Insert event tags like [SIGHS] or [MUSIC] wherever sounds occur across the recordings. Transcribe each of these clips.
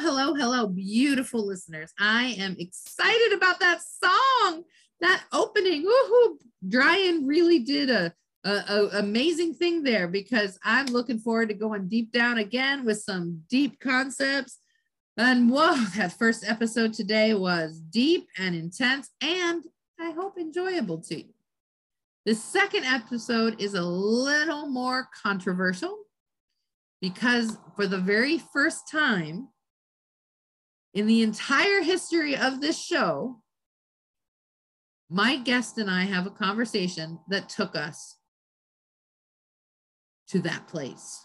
Hello, hello, beautiful listeners. I am excited about that song, that opening. Woohoo! Drian really did a, a, a amazing thing there because I'm looking forward to going deep down again with some deep concepts. And whoa, that first episode today was deep and intense and I hope enjoyable to you. The second episode is a little more controversial because for the very first time in the entire history of this show, my guest and I have a conversation that took us to that place.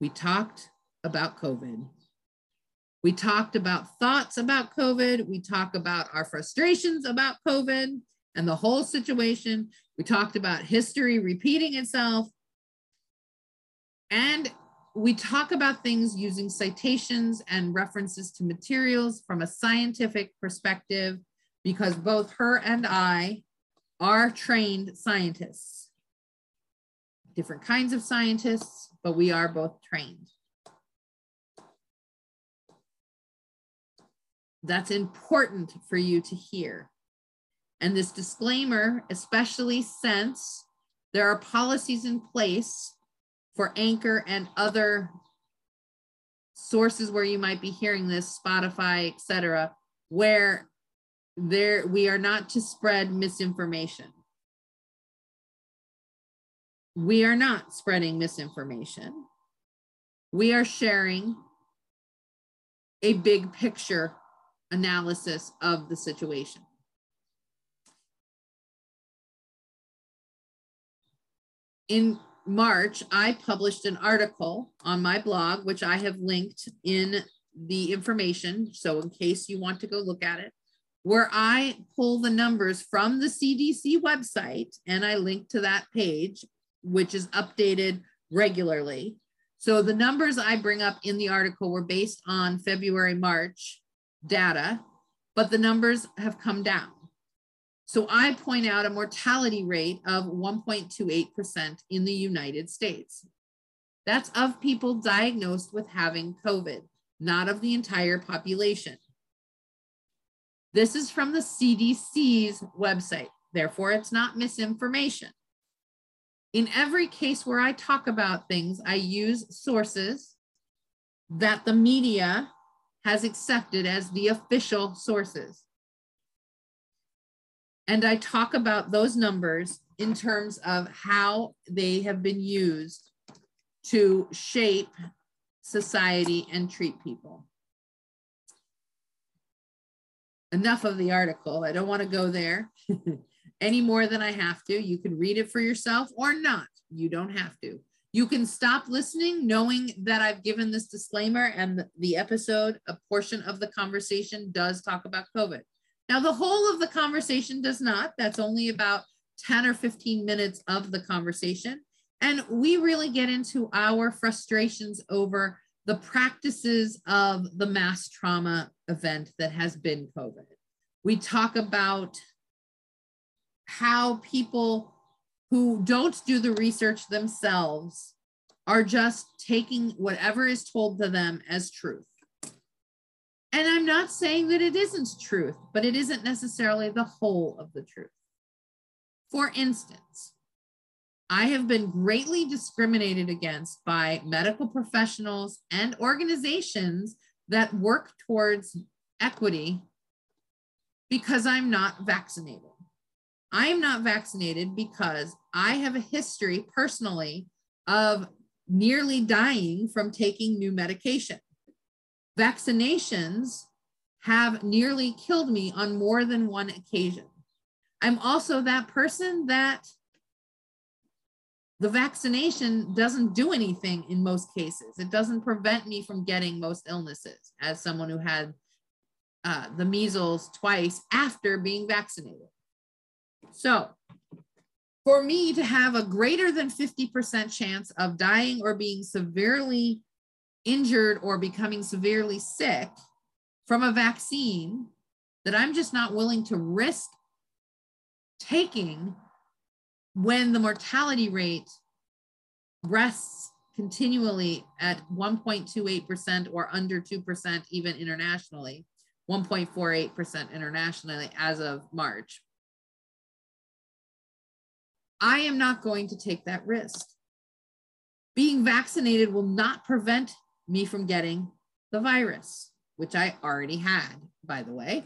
We talked about COVID. We talked about thoughts about COVID. We talked about our frustrations about COVID and the whole situation. We talked about history repeating itself. And we talk about things using citations and references to materials from a scientific perspective because both her and I are trained scientists. Different kinds of scientists, but we are both trained. That's important for you to hear. And this disclaimer, especially since there are policies in place for Anchor and other sources where you might be hearing this, Spotify, etc., where there we are not to spread misinformation. We are not spreading misinformation. We are sharing a big picture analysis of the situation. In March, I published an article on my blog, which I have linked in the information. So, in case you want to go look at it, where I pull the numbers from the CDC website and I link to that page, which is updated regularly. So, the numbers I bring up in the article were based on February, March data, but the numbers have come down. So I point out a mortality rate of 1.28% in the United States. That's of people diagnosed with having COVID, not of the entire population. This is from the CDC's website. Therefore, it's not misinformation. In every case where I talk about things, I use sources that the media has accepted as the official sources. And I talk about those numbers in terms of how they have been used to shape society and treat people. Enough of the article. I don't want to go there [LAUGHS] any more than I have to. You can read it for yourself or not. You don't have to. You can stop listening knowing that I've given this disclaimer and the episode, a portion of the conversation does talk about COVID. Now, the whole of the conversation does not. That's only about 10 or 15 minutes of the conversation. And we really get into our frustrations over the practices of the mass trauma event that has been COVID. We talk about how people who don't do the research themselves are just taking whatever is told to them as truth. And I'm not saying that it isn't truth, but it isn't necessarily the whole of the truth. For instance, I have been greatly discriminated against by medical professionals and organizations that work towards equity because I'm not vaccinated. I am not vaccinated because I have a history personally of nearly dying from taking new medication vaccinations have nearly killed me on more than one occasion. I'm also that person that the vaccination doesn't do anything in most cases. It doesn't prevent me from getting most illnesses as someone who had uh, the measles twice after being vaccinated. So, for me to have a greater than 50% chance of dying or being severely injured or becoming severely sick from a vaccine that I'm just not willing to risk taking when the mortality rate rests continually at 1.28% or under 2% even internationally, 1.48% internationally as of March. I am not going to take that risk. Being vaccinated will not prevent me from getting the virus, which I already had, by the way.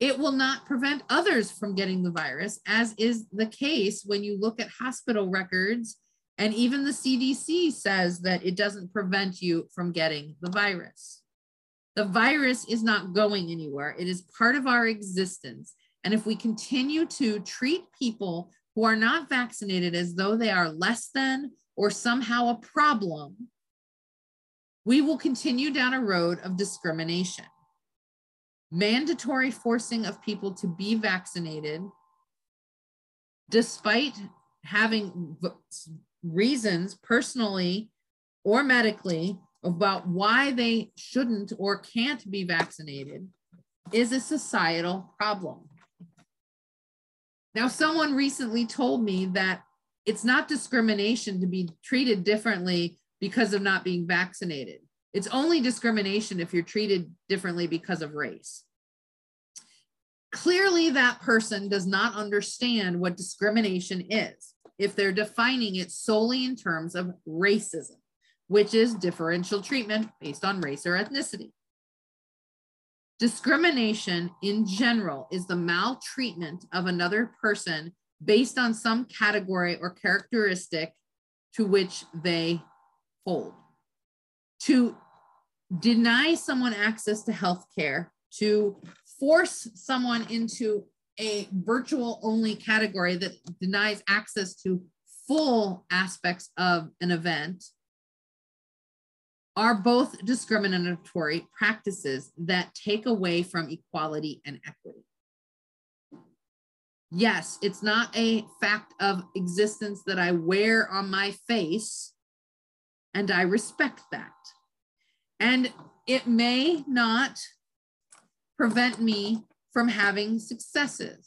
It will not prevent others from getting the virus, as is the case when you look at hospital records. And even the CDC says that it doesn't prevent you from getting the virus. The virus is not going anywhere, it is part of our existence. And if we continue to treat people who are not vaccinated as though they are less than or somehow a problem, we will continue down a road of discrimination mandatory forcing of people to be vaccinated, despite having reasons personally or medically about why they shouldn't or can't be vaccinated, is a societal problem. Now, someone recently told me that it's not discrimination to be treated differently because of not being vaccinated. It's only discrimination if you're treated differently because of race. Clearly, that person does not understand what discrimination is if they're defining it solely in terms of racism, which is differential treatment based on race or ethnicity. Discrimination in general is the maltreatment of another person based on some category or characteristic to which they hold. To deny someone access to health care, to force someone into a virtual only category that denies access to full aspects of an event are both discriminatory practices that take away from equality and equity. Yes, it's not a fact of existence that I wear on my face, and I respect that. And it may not prevent me from having successes.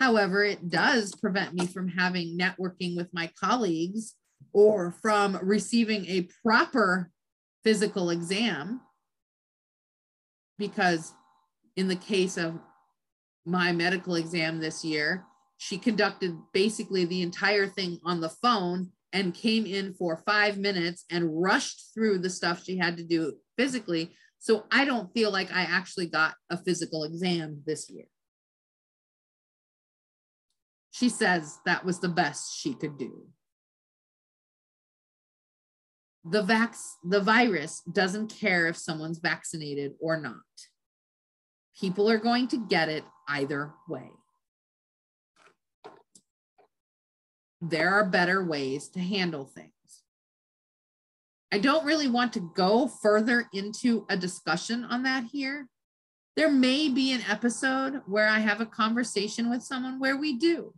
However, it does prevent me from having networking with my colleagues or from receiving a proper physical exam. Because in the case of my medical exam this year, she conducted basically the entire thing on the phone and came in for five minutes and rushed through the stuff she had to do physically. So I don't feel like I actually got a physical exam this year. She says that was the best she could do. The, vax, the virus doesn't care if someone's vaccinated or not. People are going to get it either way. There are better ways to handle things. I don't really want to go further into a discussion on that here. There may be an episode where I have a conversation with someone where we do.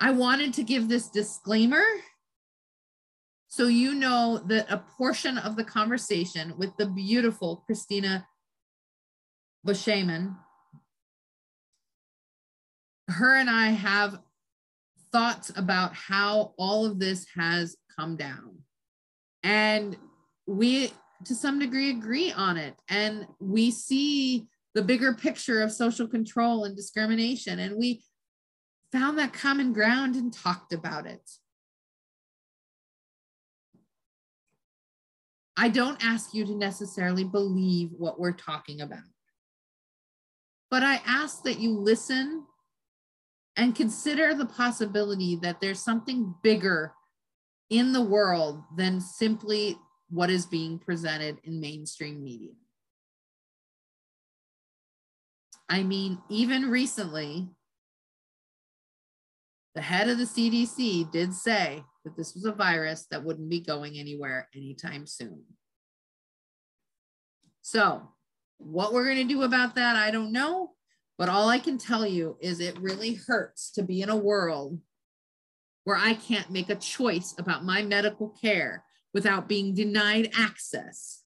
I wanted to give this disclaimer so you know that a portion of the conversation with the beautiful Christina Beauchemin, her and I have thoughts about how all of this has come down. And we, to some degree, agree on it. And we see the bigger picture of social control and discrimination. And we found that common ground and talked about it. I don't ask you to necessarily believe what we're talking about, but I ask that you listen and consider the possibility that there's something bigger in the world than simply what is being presented in mainstream media. I mean, even recently, the head of the CDC did say that this was a virus that wouldn't be going anywhere anytime soon. So, what we're going to do about that, I don't know. But all I can tell you is it really hurts to be in a world where I can't make a choice about my medical care without being denied access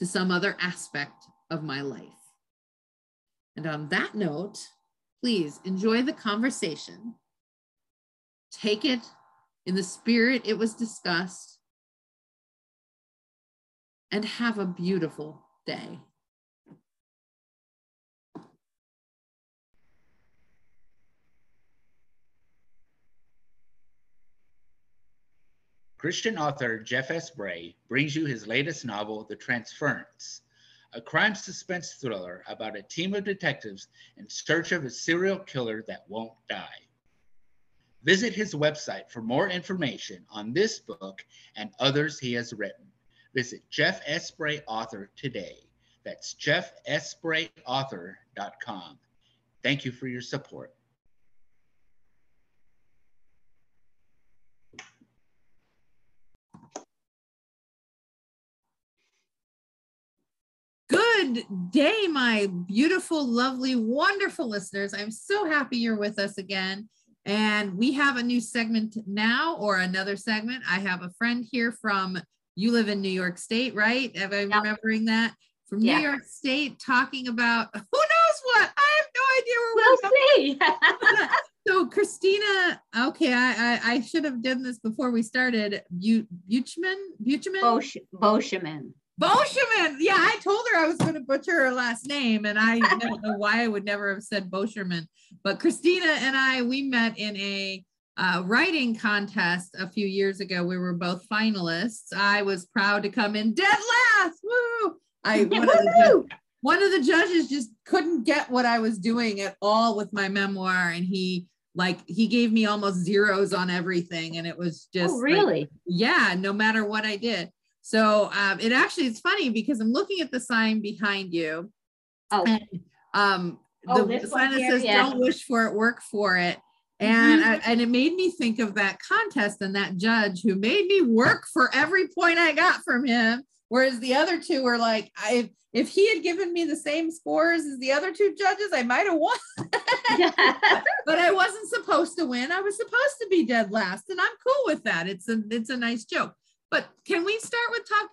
to some other aspect of my life. And on that note, please enjoy the conversation. Take it in the spirit it was discussed, and have a beautiful day. Christian author Jeff S. Bray brings you his latest novel, The Transference, a crime suspense thriller about a team of detectives in search of a serial killer that won't die. Visit his website for more information on this book and others he has written. Visit Jeff S. Bray Author today. That's jeffsbrayauthor.com. Thank you for your support. Good day, my beautiful, lovely, wonderful listeners. I'm so happy you're with us again. And we have a new segment now, or another segment. I have a friend here from, you live in New York State, right? Am I yep. remembering that? From yeah. New York State, talking about who knows what? I have no idea where we'll see. [LAUGHS] so Christina, okay, I, I, I should have done this before we started. Buchman, Buchman, Bosch, Boschman. Bosherman. Yeah, I told her I was going to butcher her last name, and I [LAUGHS] don't know why I would never have said Bosherman. But Christina and I, we met in a uh, writing contest a few years ago. We were both finalists. I was proud to come in dead last. Woo! I [LAUGHS] one, of the, one of the judges just couldn't get what I was doing at all with my memoir, and he like he gave me almost zeros on everything, and it was just oh, really like, yeah. No matter what I did. So um, it actually it's funny because I'm looking at the sign behind you. Oh. And, um, oh, the sign that says yeah. "Don't wish for it, work for it." And, mm-hmm. I, and it made me think of that contest and that judge who made me work for every point I got from him. Whereas the other two were like, I, if he had given me the same scores as the other two judges, I might have won. [LAUGHS] [LAUGHS] but I wasn't supposed to win. I was supposed to be dead last, and I'm cool with that. It's a it's a nice joke. But can we start with talk?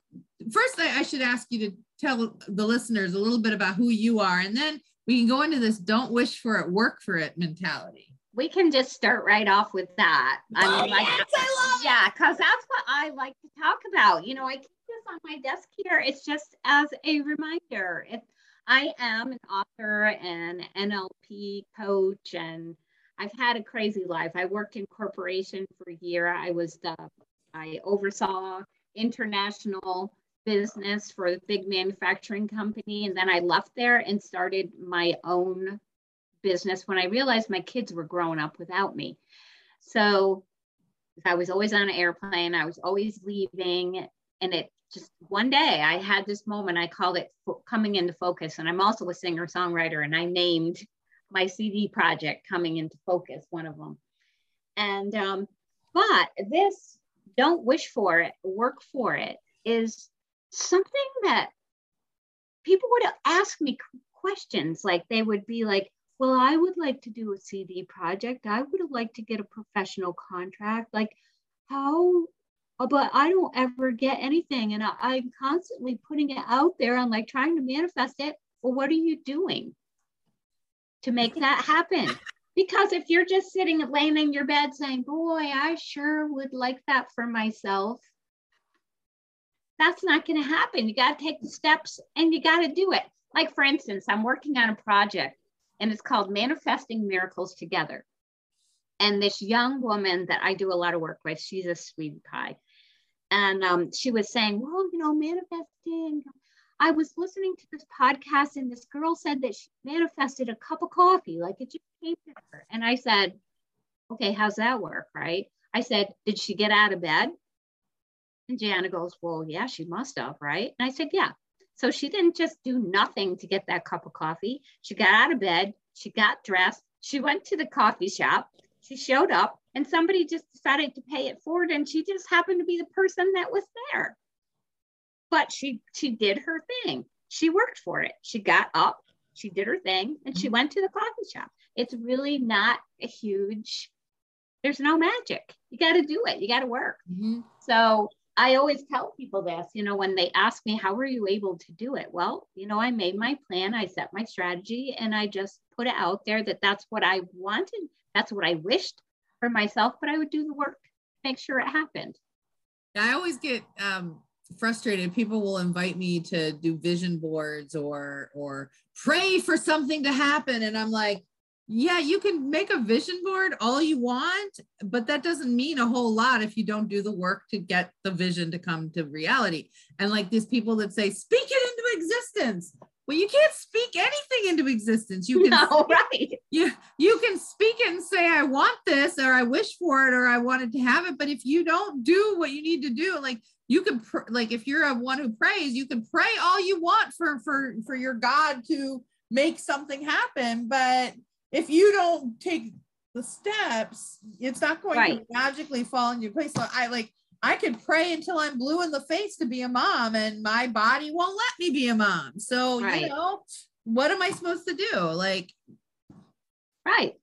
First, I, I should ask you to tell the listeners a little bit about who you are, and then we can go into this don't wish for it, work for it mentality. We can just start right off with that. I oh, mean, like, yes, I love yeah, because that's what I like to talk about. You know, I keep this on my desk here. It's just as a reminder. If I am an author and NLP coach, and I've had a crazy life. I worked in corporation for a year. I was the I oversaw international business for a big manufacturing company. And then I left there and started my own business when I realized my kids were growing up without me. So I was always on an airplane, I was always leaving. And it just one day I had this moment, I called it coming into focus. And I'm also a singer songwriter, and I named my CD project coming into focus, one of them. And, um, but this don't wish for it, work for it is something that people would ask me questions like they would be like, well, I would like to do a CD project. I would like to get a professional contract. Like, how, uh, but I don't ever get anything. And I, am constantly putting it out there. I'm like trying to manifest it. Well, what are you doing to make that happen? Because if you're just sitting laying in your bed saying, Boy, I sure would like that for myself, that's not going to happen. You got to take the steps and you got to do it. Like, for instance, I'm working on a project and it's called Manifesting Miracles Together. And this young woman that I do a lot of work with, she's a sweetie pie. And um, she was saying, Well, you know, manifesting, I was listening to this podcast and this girl said that she manifested a cup of coffee, like it just came to her. And I said, okay, how's that work? Right. I said, did she get out of bed? And Jana goes, well, yeah, she must have. Right. And I said, yeah. So she didn't just do nothing to get that cup of coffee. She got out of bed, she got dressed, she went to the coffee shop, she showed up, and somebody just decided to pay it forward. And she just happened to be the person that was there but she she did her thing. She worked for it. She got up she did her thing and she mm-hmm. went to the coffee shop. It's really not a huge there's no magic. You got to do it. You got to work. Mm-hmm. so i always tell people this you know when they ask me how were you able to do it? Well you know i made my plan i set my strategy and i just put it out there that that's what i wanted that's what i wished for myself but i would do the work make sure it happened. I always get um, frustrated. People will invite me to do vision boards or or pray for something to happen, and I'm like, yeah, you can make a vision board all you want, but that doesn't mean a whole lot if you don't do the work to get the vision to come to reality. And like these people that say, speak it into existence. Well, you can't speak anything into existence. You can [LAUGHS] no, right. You, you can speak it and say, I want this, or I wish for it, or I wanted to have it. But if you don't do what you need to do, like you can pr- like if you're a one who prays, you can pray all you want for for for your God to make something happen. But if you don't take the steps, it's not going right. to magically fall into place. So I like I could pray until I'm blue in the face to be a mom, and my body won't let me be a mom. So right. you know, what am I supposed to do? Like, right.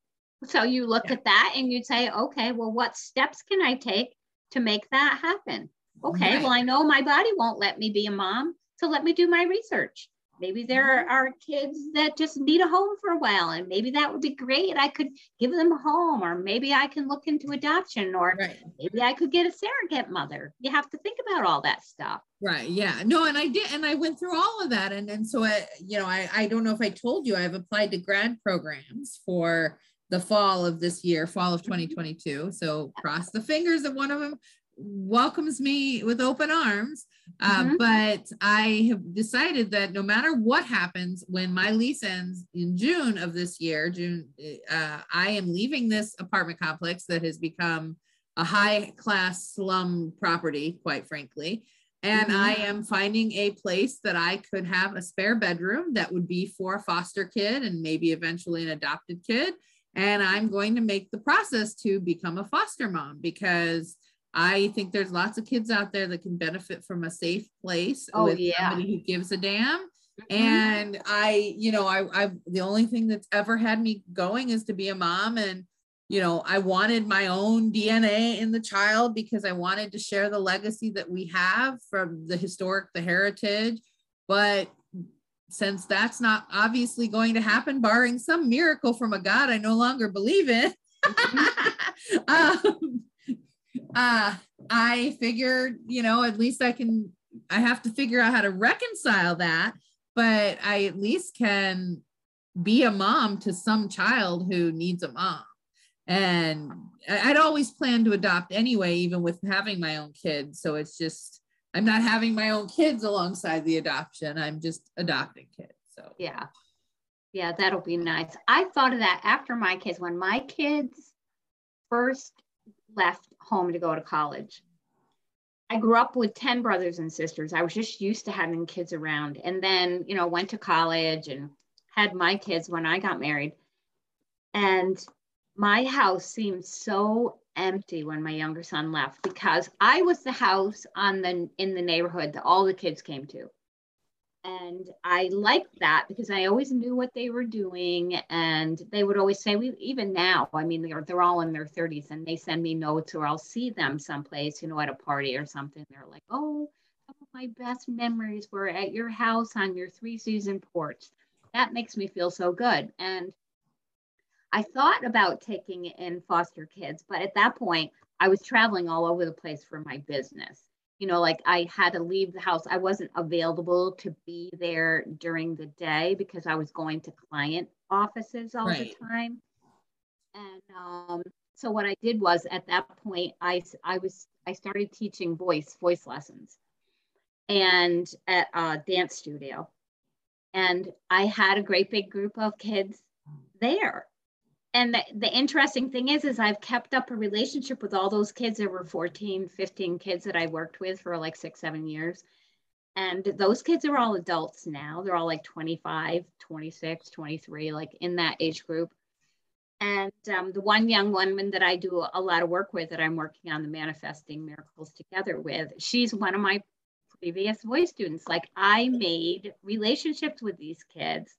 So you look yeah. at that and you'd say, okay, well, what steps can I take to make that happen? Okay, right. well, I know my body won't let me be a mom, so let me do my research. Maybe there mm-hmm. are kids that just need a home for a while, and maybe that would be great. I could give them a home, or maybe I can look into adoption, or right. maybe I could get a surrogate mother. You have to think about all that stuff. Right. Yeah. No, and I did, and I went through all of that. And, and so I, you know, I, I don't know if I told you, I've applied to grad programs for the fall of this year, fall of 2022. Mm-hmm. So cross the fingers that one of them welcomes me with open arms. Uh, mm-hmm. But I have decided that no matter what happens when my lease ends in June of this year, June, uh, I am leaving this apartment complex that has become a high class slum property, quite frankly. And mm-hmm. I am finding a place that I could have a spare bedroom that would be for a foster kid and maybe eventually an adopted kid. And I'm going to make the process to become a foster mom because I think there's lots of kids out there that can benefit from a safe place oh, with yeah. somebody who gives a damn. Mm-hmm. And I, you know, I, I, the only thing that's ever had me going is to be a mom. And, you know, I wanted my own DNA in the child because I wanted to share the legacy that we have from the historic, the heritage. But since that's not obviously going to happen, barring some miracle from a God I no longer believe in, mm-hmm. [LAUGHS] um, uh, I figured, you know, at least I can, I have to figure out how to reconcile that, but I at least can be a mom to some child who needs a mom. And I'd always planned to adopt anyway, even with having my own kids. So it's just, I'm not having my own kids alongside the adoption. I'm just adopting kids. So, yeah. Yeah, that'll be nice. I thought of that after my kids, when my kids first left home to go to college. I grew up with 10 brothers and sisters. I was just used to having kids around. And then, you know, went to college and had my kids when I got married. And my house seemed so empty when my younger son left because I was the house on the in the neighborhood that all the kids came to and I liked that because I always knew what they were doing, and they would always say, "We even now, I mean, they're they're all in their 30s, and they send me notes, or I'll see them someplace, you know, at a party or something. They're like, "Oh, my best memories were at your house on your three season porch." That makes me feel so good, and I thought about taking in foster kids, but at that point, I was traveling all over the place for my business you know, like I had to leave the house. I wasn't available to be there during the day because I was going to client offices all right. the time. And um, so what I did was at that point, I, I was, I started teaching voice, voice lessons and at a dance studio. And I had a great big group of kids there and the, the interesting thing is is i've kept up a relationship with all those kids. There were 14 15 kids that i worked with for like six seven years. And those kids are all adults now. They're all like 25 26 23 like in that age group. And um, the one young woman that i do a lot of work with that i'm working on the manifesting miracles together with she's one of my previous voice students. Like i made relationships with these kids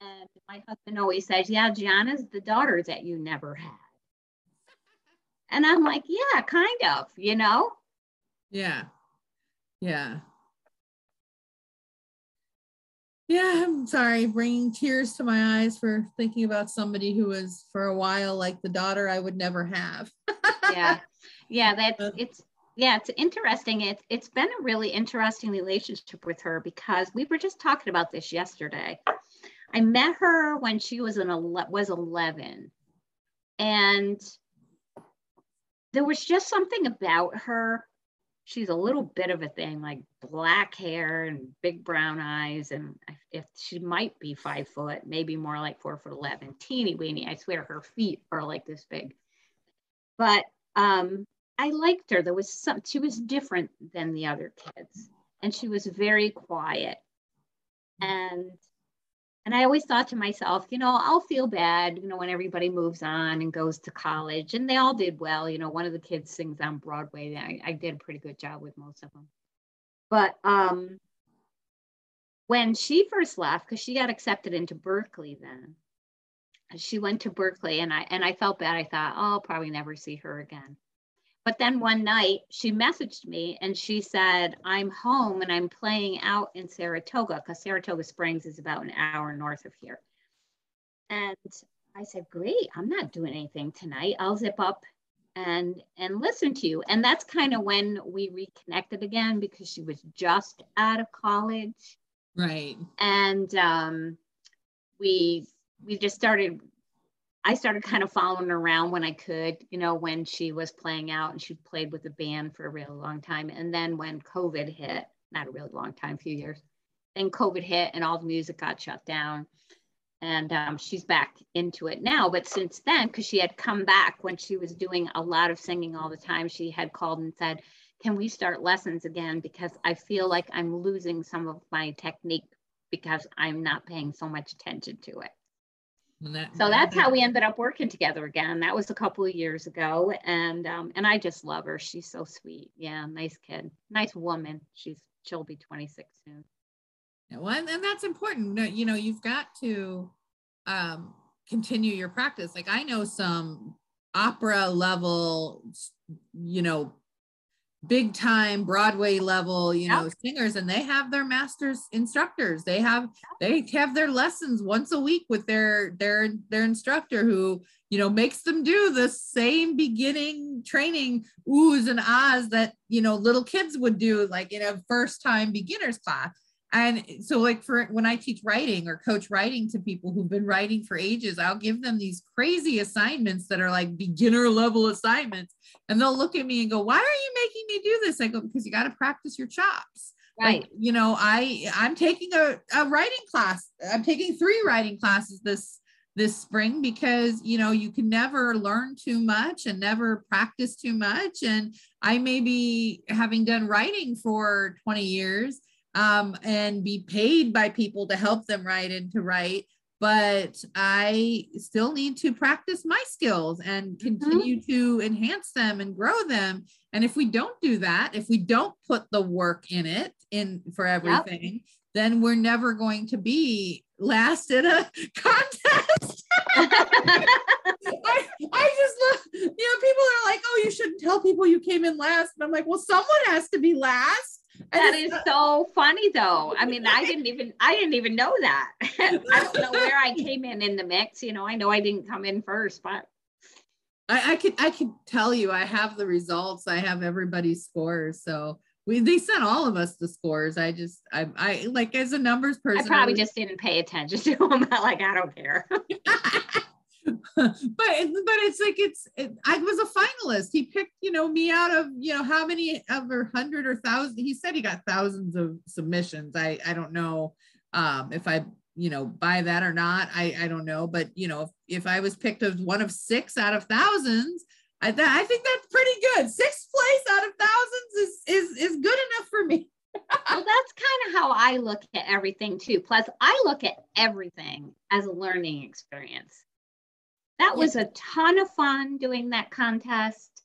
and my husband always says, Yeah, Gianna's the daughter that you never had. And I'm like, Yeah, kind of, you know? Yeah. Yeah. Yeah, I'm sorry, bringing tears to my eyes for thinking about somebody who was for a while like the daughter I would never have. [LAUGHS] yeah, yeah. That's uh, it's yeah, it's interesting. It's it's been a really interesting relationship with her because we were just talking about this yesterday. I met her when she was an was 11, and there was just something about her. She's a little bit of a thing, like black hair and big brown eyes, and if she might be five foot, maybe more like four foot eleven, teeny weeny. I swear her feet are like this big. But um, I liked her. There was some, she was different than the other kids and she was very quiet. And, and I always thought to myself, you know, I'll feel bad, you know, when everybody moves on and goes to college and they all did well. You know, one of the kids sings on Broadway. I, I did a pretty good job with most of them. But um, when she first left, because she got accepted into Berklee then, she went to Berklee, and I and I felt bad. I thought, oh, I'll probably never see her again. But then one night she messaged me and she said, I'm home and I'm playing out in Saratoga because Saratoga Springs is about an hour north of here. And I said, Great, I'm not doing anything tonight. I'll zip up and and listen to you. And that's kind of when we reconnected again because she was just out of college. Right. And um we we just started I started kind of following around when I could, you know, when she was playing out and she played with the band for a really long time. And then when COVID hit, not a really long time, a few years, then COVID hit and all the music got shut down. And um, she's back into it now. But since then, because she had come back when she was doing a lot of singing all the time, she had called and said, Can we start lessons again? Because I feel like I'm losing some of my technique because I'm not paying so much attention to it. That, so that's how we ended up working together again. That was a couple of years ago, and um, and I just love her. She's so sweet. Yeah, nice kid, nice woman. She's she'll be 26 soon. Yeah, well, and, and that's important. You know, you've got to um, continue your practice. Like I know some opera level, you know, big time broadway level you know singers and they have their masters instructors. They have they have their lessons once a week with their their their instructor who you know makes them do the same beginning training oohs and ahs that you know little kids would do like in a first time beginners class and so like for when i teach writing or coach writing to people who've been writing for ages i'll give them these crazy assignments that are like beginner level assignments and they'll look at me and go why are you making me do this? I go because you got to practice your chops. Right. like, you know i i'm taking a, a writing class i'm taking three writing classes this this spring because you know you can never learn too much and never practice too much and i may be having done writing for 20 years um, and be paid by people to help them write and to write but I still need to practice my skills and mm-hmm. continue mm-hmm. to enhance them and grow them. And if we don't do that, if we don't put the work in it in for everything, yep. then we're never going to be last in a [LAUGHS] contest. [LAUGHS] [LAUGHS] I, I just love, you know, people are like, oh, you shouldn't tell people you came in last. And I'm like, well, someone has to be last. That is so funny though. I mean, I didn't even I didn't even know that. [LAUGHS] I don't know where I came in in the mix. You know, I know I didn't come in first, but I, I could I could tell you I have the results. I have everybody's scores. So we they sent all of us the scores. I just I I like as a numbers person. I probably I was, just didn't pay attention [LAUGHS] to them. like I don't care. [LAUGHS] [LAUGHS] but but it's like it's it, I was a finalist. He picked you know me out of you know how many over hundred or thousand. He said he got thousands of submissions. I I don't know um, if I you know buy that or not. I I don't know. But you know if, if I was picked as one of six out of thousands. I, th- I think that's pretty good. Sixth place out of thousands is is is good enough for me. [LAUGHS] well, that's kind of how I look at everything too. Plus, I look at everything as a learning experience that was a ton of fun doing that contest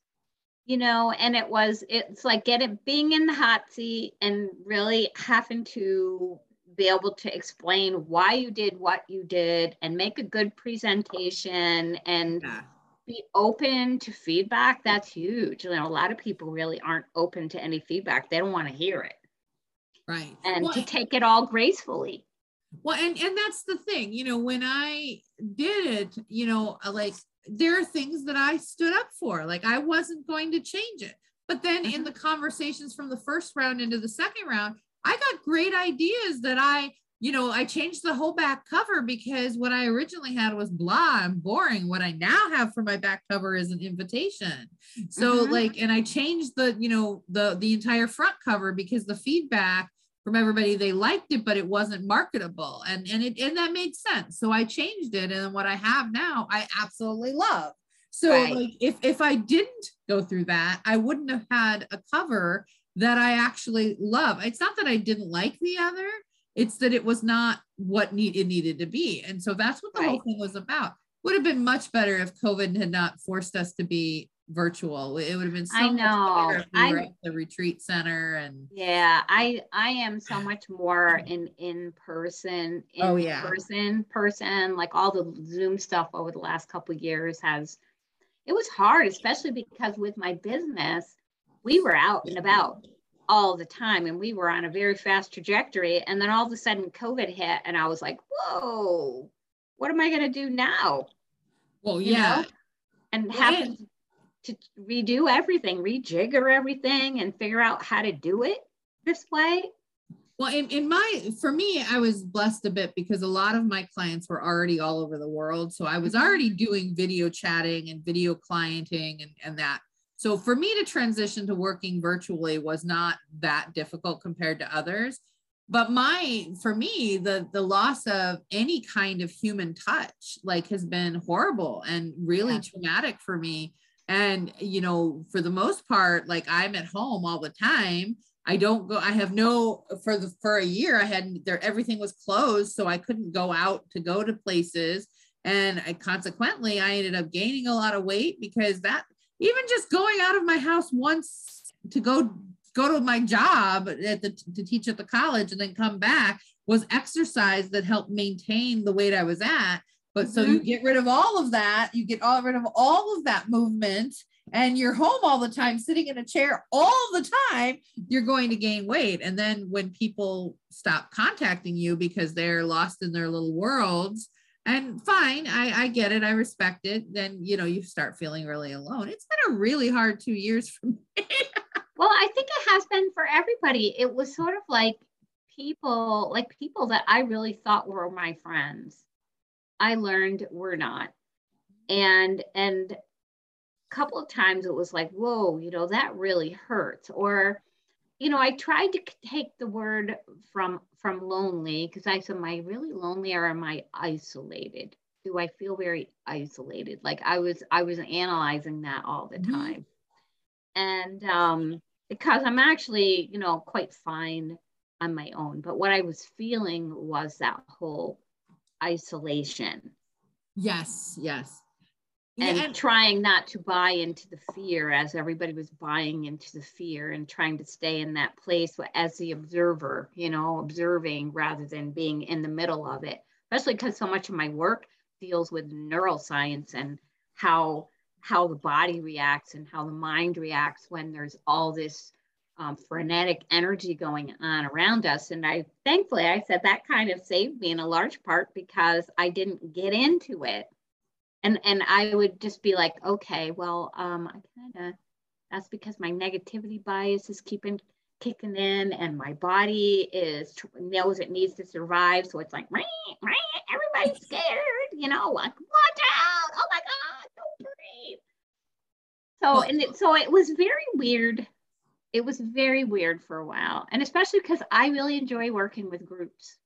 you know and it was it's like getting being in the hot seat and really having to be able to explain why you did what you did and make a good presentation and yeah. be open to feedback that's huge. You know a lot of people really aren't open to any feedback. They don't want to hear it. Right. And well, to take it all gracefully well and and that's the thing you know when i did it you know uh, like there are things that I stood up for. Like I wasn't going to change it. But then in Mhm. the conversations from the first round into the second round, I got great ideas that I, you know, I changed the whole back cover because what I originally had was blah and boring. What I now have for my back cover is an invitation. So Mhm. like, and I changed the, you know, the the entire front cover because the feedback from everybody they liked it but it wasn't marketable. And and it and that made sense. So i changed it and what i have now i absolutely love. So Right. like if if i didn't go through that i wouldn't have had a cover that i actually love. It's not that i didn't like the other it's that it was not what need, it needed to be. And so that's what the whole thing was about. Would have been much better if covid had not forced us to be virtual it would have been so I know. we I'm- at the retreat center and Yeah, I I am so much more in in person, in Oh, yeah. person, person. Like all the Zoom stuff over the last couple of years has. It was hard, especially because with my business, we were out and about all the time, and we were on a very fast trajectory. And then all of a sudden, COVID hit, and I was like, "Whoa, what am I gonna do now?" well You yeah know? and Well, to, redo everything, rejigger everything, and figure out how to do it this way. Well, in, in my, for me, I was blessed a bit because a lot of my clients were already all over the world. So I was Mhm. already doing video chatting and video clienting and, and that. So for me to transition to working virtually was not that difficult compared to others. But my, for me, the the loss of any kind of human touch like has been horrible and really Yeah. traumatic for me. And you know, for the most part, like I'm at home all the time I don't go, I have no for the for a year I had there everything was closed, so I couldn't go out to go to places. And I, consequently, I ended up gaining a lot of weight because that even just going out of my house once to go go to my job at the to teach at the college and then come back was exercise that helped maintain the weight I was at. But so you mm-hmm. get rid of all of that, you get all rid of all of that movement, and you're home all the time, sitting in a chair all the time, you're going to gain weight. And then when people stop contacting you because they're lost in their little worlds, and fine, I, I get it, I respect it, then you know, you start feeling really alone. It's been a really hard two years for me. [LAUGHS] Well, I think it has been for everybody. It was sort of like people, like people that I really thought were my friends. I learned were not. And and a couple of times it was like, whoa, you know, that really hurts. Or, you know, I tried to take the word from from lonely because I said, am I really lonely or am I isolated? Do I feel very isolated? Like I was I was analyzing that all the Mhm. time. And um because I'm actually, you know, quite fine on my own. But what I was feeling was that whole isolation Yes, yes. and, Yeah, and- trying not to buy into the fear as everybody was buying into the fear and trying to stay in that place as the observer, you know, observing rather than being in the middle of it, especially because so much of my work deals with neuroscience and how how the body reacts and how the mind reacts when there's all this um, frenetic energy going on around us. And I thankfully I said that kind of saved me in a large part because I didn't get into it. And and I would just be like, okay, well, um, I kind of that's because my negativity bias is keeping kicking in and my body is knows it needs to survive so it's like "Rah, rah, everybody's scared you know like watch out oh my god don't breathe so and it, so it was very weird it was very weird for a while and especially because i really enjoy working with groups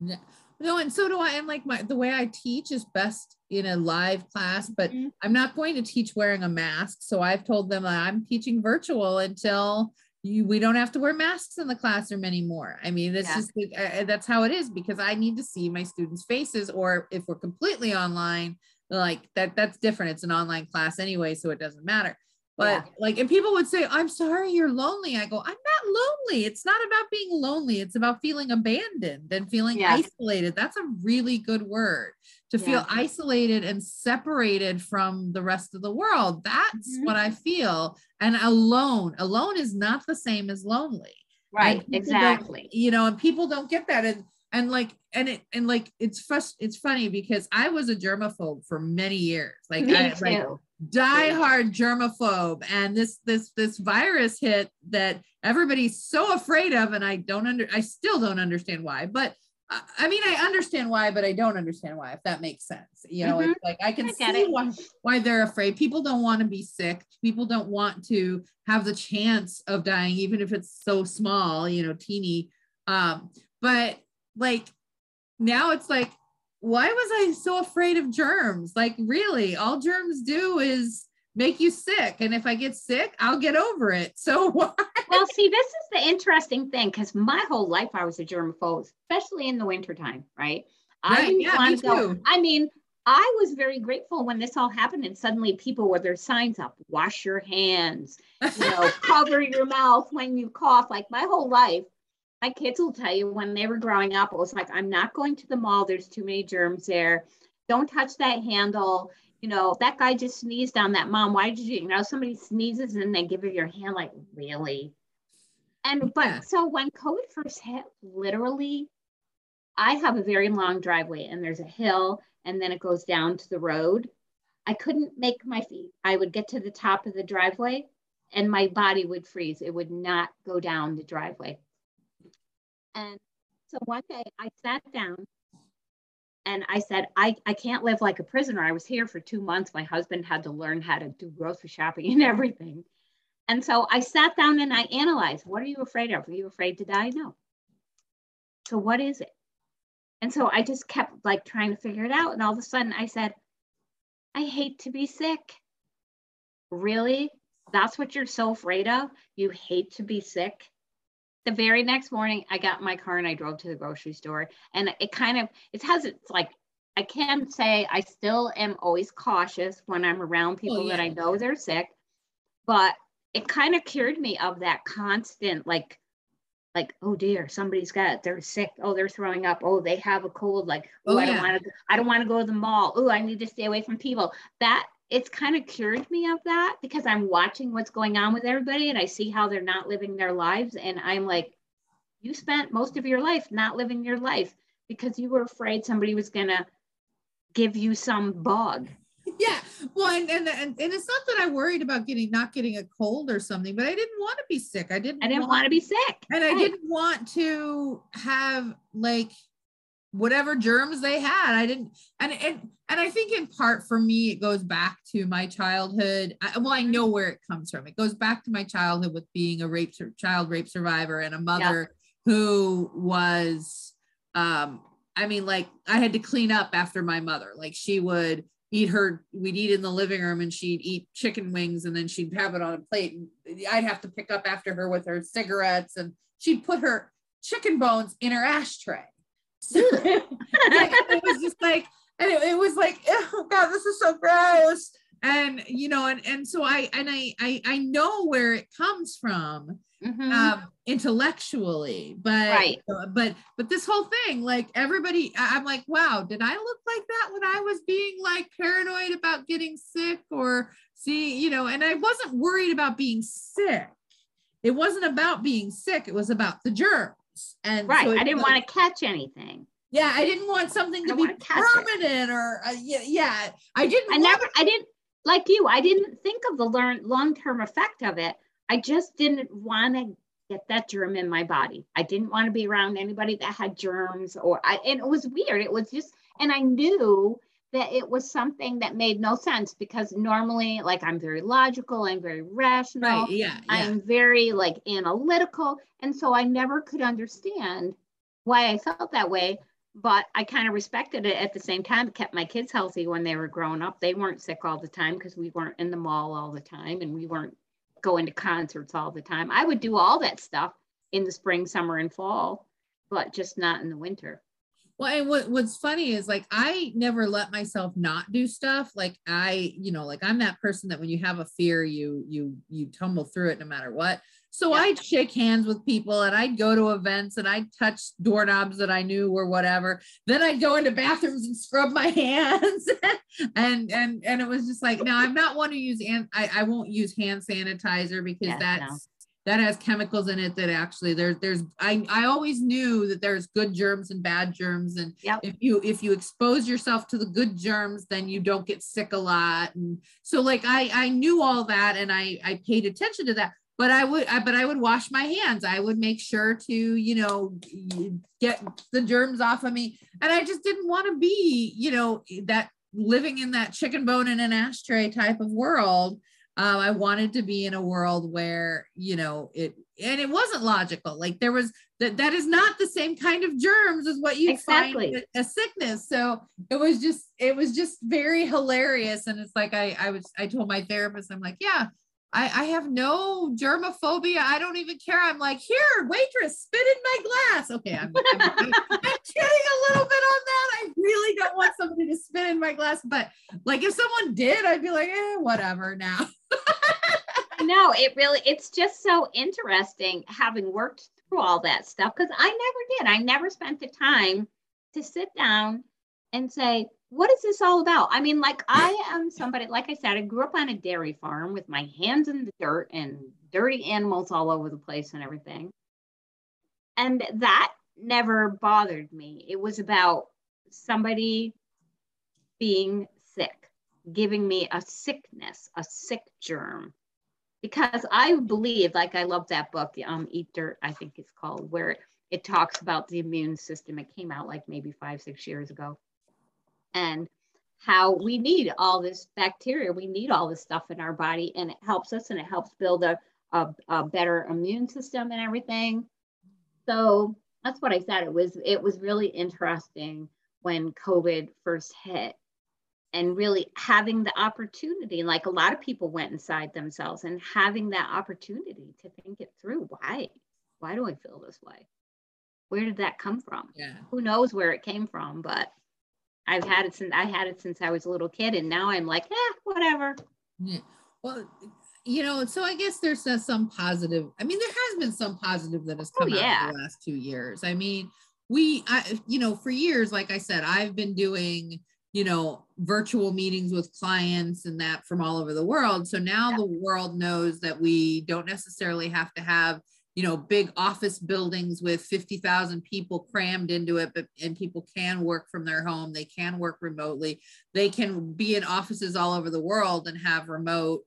Yeah. No, and so do I. And like my the way I teach is best in a live class, but Mhm. I'm not going to teach wearing a mask. So I've told them I'm teaching virtual until you we don't have to wear masks in the classroom anymore. I mean, that's Yeah. just the- uh, that's how it is because I need to see my students' faces. Or if we're completely online, like that that's different. It's an online class anyway, so it doesn't matter. But like, and people would say, I'm sorry you're lonely. I go, I'm not lonely. It's not about being lonely. It's about feeling abandoned and feeling Yeah. isolated. That's a really good word to feel isolated and separated from the rest of the world. That's Mhm. what I feel. And alone, alone is not the same as lonely. Right. exactly you know, and people don't get that. And and like and it and like it's frust- it's funny because I was a germaphobe for many years. Like Me I too. like die hard germaphobe and this this this virus hit that everybody's so afraid of and I don't under I still don't understand why. But I- mean I understand why but I don't understand why if that makes sense. You know, it's like I can I see why why they're afraid. People don't want to be sick. People don't want to have the chance of dying even if it's so small, you know, teeny um but like now it's like why was i so afraid of germs like really all germs do is make you sick and if i get sick i'll get over it [LAUGHS] so why well, see, this is the interesting thing because my whole life I was a germaphobe, especially in the wintertime, right? I Right, didn't yeah, me go. too. I mean, I was very grateful when this all happened, and suddenly people with their signs up, wash your hands, you know, [LAUGHS] cover your mouth when you cough. Like my whole life, my kids will tell you when they were growing up, it was like, I'm not going to the mall. There's too many germs there. Don't touch that handle. You know, that guy just sneezed on that mom. Why did you, you know, somebody sneezes and they give you your hand, like, really? And, but Yeah. so when COVID first hit, literally, I have a very long driveway and there's a hill and then it goes down to the road. I couldn't make my feet. I would get to the top of the driveway and my body would freeze. It would not go down the driveway. And so one day I sat down and I said, I, I can't live like a prisoner. I was here for two months. My husband had to learn how to do grocery shopping [LAUGHS] and everything. And so I sat down and I analyzed what are you afraid of? Are you afraid to die? No. So what is it? And so I just kept like trying to figure it out. And all of a sudden I said, I hate to be sick. Really? That's what you're so afraid of? You hate to be sick? The very next morning, I got my car and I drove to the grocery store. And it kind of, it has, it's like, I can say I still am always cautious when I'm around oh, people that yeah. I know they're sick, but it kind of cured me of that constant, like, like, oh dear, somebody's got it. They're sick. Oh, they're throwing up. Oh, they have a cold. Like, oh, Oh, I don't want to. I don't want to go to the mall. Oh, I need to stay away from people. That it's kind of cured me of that because I'm watching what's going on with everybody and I see how they're not living their lives. And I'm like, you spent most of your life not living your life because you were afraid somebody was gonna give you some bug. yeah well and, and and and it's not that i worried about getting not getting a cold or something but i didn't want to be sick i didn't I didn't want to be sick. and i didn't want to have like whatever germs they had i didn't and and and i think in part for me it goes back to my childhood. I, well i know where it comes from. It goes back to my childhood with being a rape child rape survivor and a mother who was um i mean like i had to clean up after my mother. Like she would eat her we'd eat in the living room and she'd eat chicken wings and then she'd have it on a plate. And i'd have to pick up after her with her cigarettes and she'd put her chicken bones in her ashtray. [LAUGHS] So it was just like and it, it was like [LAUGHS] oh god this is so gross and you know and and so i and i i, I know where it comes from Mhm. um intellectually but Right. but but this whole thing like everybody i'm like wow did i look like that when i was being like paranoid about getting sick or see you know and i wasn't worried about being sick it wasn't about being sick it was about the germs and right. so I didn't was- want to catch anything. Yeah i didn't want something to be wanna catch it. permanent or uh, yeah, yeah i didn't I want never, I didn't, like you, I didn't think of the learn, long-term effect of it. I just didn't want to get that germ in my body. I didn't want to be around anybody that had germs or I, and it was weird. It was just, and I knew that it was something that made no sense because normally, like I'm very logical, I'm very rational. right yeah yeah I'm very like analytical. And so I never could understand why I felt that way. But I kind of respected it at the same time, kept my kids healthy when they were growing up. They weren't sick all the time because we weren't in the mall all the time and we weren't going to concerts all the time. I would do all that stuff in the spring, summer, and fall, but just not in the winter. Well, and what, what's funny is like I never let myself not do stuff. Like I, you know, like I'm that person that when you have a fear, you you you tumble through it no matter what. So Yeah. I'd shake hands with people and I'd go to events and I'd touch doorknobs that I knew or whatever. Then I'd go into bathrooms and scrub my [LAUGHS] hands. and and and it was just like, now I'm not one to use and I, I won't use hand sanitizer because Yeah, no. that's that has chemicals in it that actually there's there's I, I always knew that there's good germs and bad germs and Yep. if you if you expose yourself to the good germs then you don't get sick a lot and so like i i knew all that and i i paid attention to that but i would I, but i would wash my hands. I would make sure to you know get the germs off of me. And i just didn't want to be you know that living in that chicken bone in an ashtray type of world. Um, i wanted to be in a world where you know it and it wasn't logical. Like there was that that is not the same kind of germs as what you Exactly. find a sickness. So it was just it was just very hilarious. And it's like i i was i told my therapist i'm like yeah I, I have no germophobia. I don't even care. I'm like, here, waitress, spit in my glass. Okay, I'm, I'm, I'm, kidding a little bit on that. I really don't want somebody to spit in my glass, but like if someone did, I'd be like, eh, whatever now. no, it really, it's just so interesting having worked through all that stuff because I never did. I never spent the time to sit down and say, what is this all about? I mean, like, I am somebody, like I said, I grew up on a dairy farm with my hands in the dirt and dirty animals all over the place and everything. And that never bothered me. It was about somebody being sick, giving me a sickness, a sick germ because I believe, like I love that book, um, Eat Dirt, I think it's called, where it talks about the immune system. It came out like maybe five, six years ago, and how we need all this bacteria, we need all this stuff in our body, and it helps us, and it helps build a a, a better immune system and everything. So that's what I said. It was it was really interesting when COVID first hit and really having the opportunity like a lot of people went inside themselves and having that opportunity to think it through why why do i feel this way where did that come from Yeah. who knows where it came from but i've had it since i had it since i was a little kid and now i'm like eh whatever Yeah. Well, you know, so I guess there's uh, some positive. I mean, there has been some positive that has Oh, come out yeah. in the last two years. I mean, we, I, you know, for years, like I said, I've been doing, you know, virtual meetings with clients and that from all over the world. So now Yeah. the world knows that we don't necessarily have to have, you know, big office buildings with 50,000 people crammed into it, but and people can work from their home. They can work remotely. They can be in offices all over the world and have remote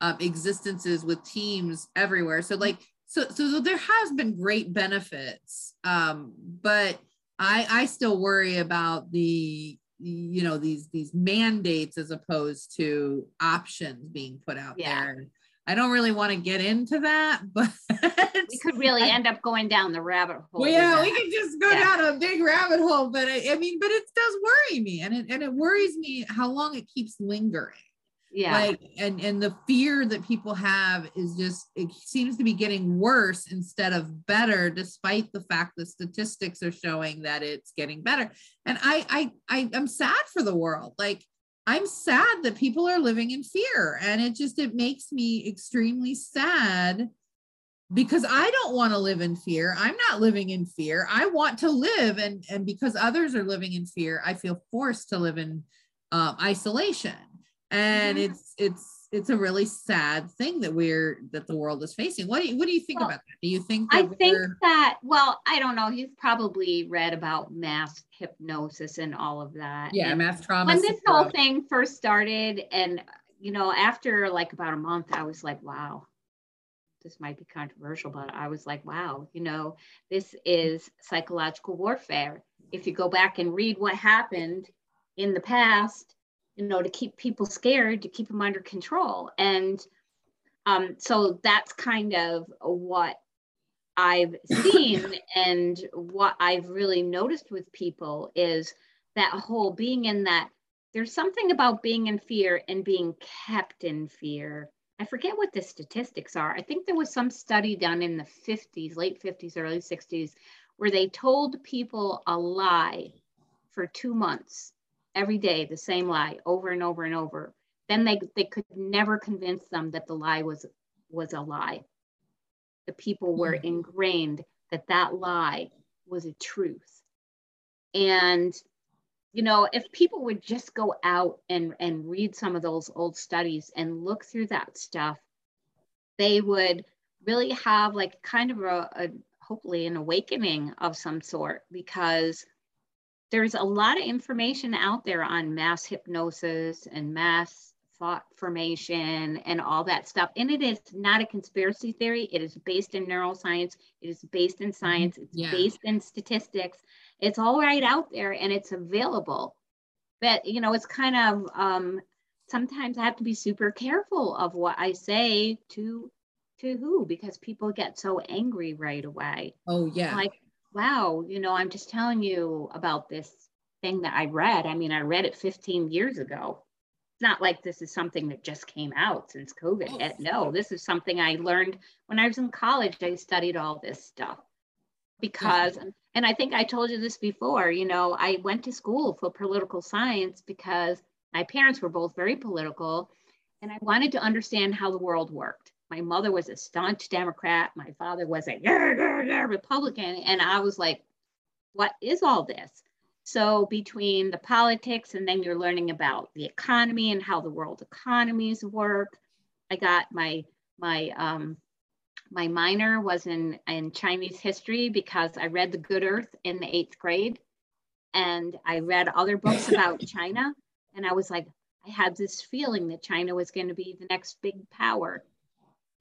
um, existences with teams everywhere. So like so so there has been great benefits, um, but I I still worry about the you know these these mandates as opposed to options being put out Yeah. there. I don't really want to get into that, [LAUGHS] but we could really end up going down the rabbit hole well, yeah, we could just go Yeah. down a big rabbit hole, but I, I mean, but it does worry me, and it and it worries me how long it keeps lingering. yeah Like, and and the fear that people have is just it seems to be getting worse instead of better, despite the fact that statistics are showing that it's getting better. And I I I am sad for the world. Like. I'm sad that people are living in fear and it just it makes me extremely sad because I don't want to live in fear. I'm not living in fear. I want to live, and and because others are living in fear, I feel forced to live in um, isolation. And Mhm. it's it's it's a really sad thing that we're that the world is facing. What do you what do you think Well, about that? Do you think I think that, well, I don't know. You've probably read about mass hypnosis and all of that. yeah, And mass trauma? when this whole thing first started, and, you know, after like about a month, I was like, wow, this might be controversial, but I was like, wow, you know, this is psychological warfare. If you go back and read what happened in the past, you know, to keep people scared, to keep them under control. And um, so that's kind of what I've [LAUGHS] seen and what I've really noticed with people is that whole being in that there's something about being in fear and being kept in fear. I forget what the statistics are. I think there was some study done in the 50s, late 50s, early 60s, where they told people a lie for two months every day, the same lie over and over and over. Then they, they could never convince them that the lie was was a lie. The people were Hmm. ingrained that that lie was a truth. And you know, if people would just go out and and read some of those old studies and look through that stuff, they would really have like kind of a, a hopefully an awakening of some sort because there's a lot of information out there on mass hypnosis and mass thought formation and all that stuff. And it is not a conspiracy theory. It is based in neuroscience. It is based in science. It's Yeah. based in statistics. It's all right out there and it's available. But you know, it's kind of um, sometimes I have to be super careful of what I say to to who because people get so angry right away Oh yeah. like wow you know i'm just telling you about this thing that i read. I mean i read it 15 years ago. It's not like this is something that just came out since covid Oh. no this is something i learned when i was in college. I studied all this stuff because mm-hmm. and i think i told you this before you know i went to school for political science because my parents were both very political and i wanted to understand how the world worked my mother was a staunch democrat my father was a "Yeah, yeah, yeah," republican and i was like what is all this? So between the politics and then you're learning about the economy and how the world economies work. I got my my um my minor was in in chinese history because i read the good earth in the eighth grade and i read other books [LAUGHS] about china and i was like i had this feeling that china was going to be the next big power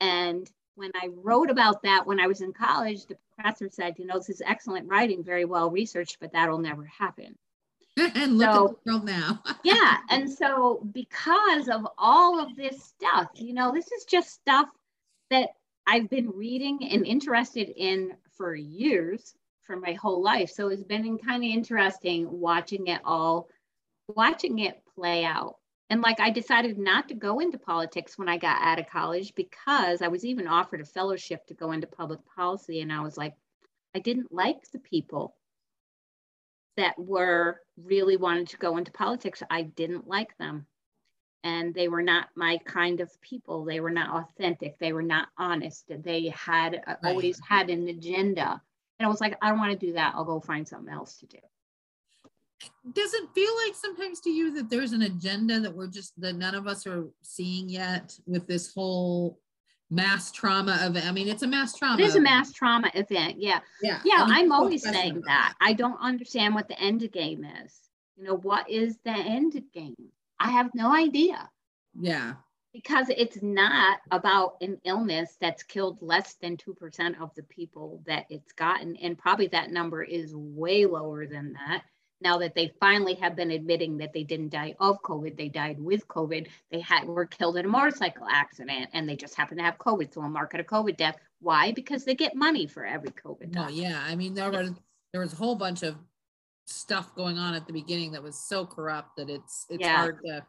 and when I wrote about that when I was in college, the professor said, you know, this is excellent writing, very well researched, but that'll never happen. [LAUGHS] and look So- at the world now. [LAUGHS] Yeah. And so, because of all of this stuff, you know, this is just stuff that I've been reading and interested in for years, for my whole life. So, it's been kind of interesting watching it all, watching it play out. And like I decided not to go into politics when I got out of college because I was even offered a fellowship to go into public policy. And I was like, I didn't like the people that were really wanted to go into politics. I didn't like them. And they were not my kind of people. They were not authentic. They were not honest. They had uh, Right. always had an agenda. And I was like, I don't want to do that. I'll go find something else to do. Does it feel like sometimes to you that there's an agenda that we're just that none of us are seeing yet with this whole mass trauma event? I mean, it's a mass trauma. It is a mass trauma event. Yeah. Yeah. Yeah. I'm always saying that. I don't understand what the end game is. You know, what is the end game? I have no idea. Yeah. because it's not about an illness that's killed less than 2% of the people that it's gotten and probably that number is way lower than that now that they finally have been admitting that they didn't die of covid they died with covid they had were killed in a motorcycle accident and they just happen to have covid so a market of covid death why because they get money for every covid death. No, yeah. I mean, there was there was a whole bunch of stuff going on at the beginning that was so corrupt that it's it's Yeah. hard to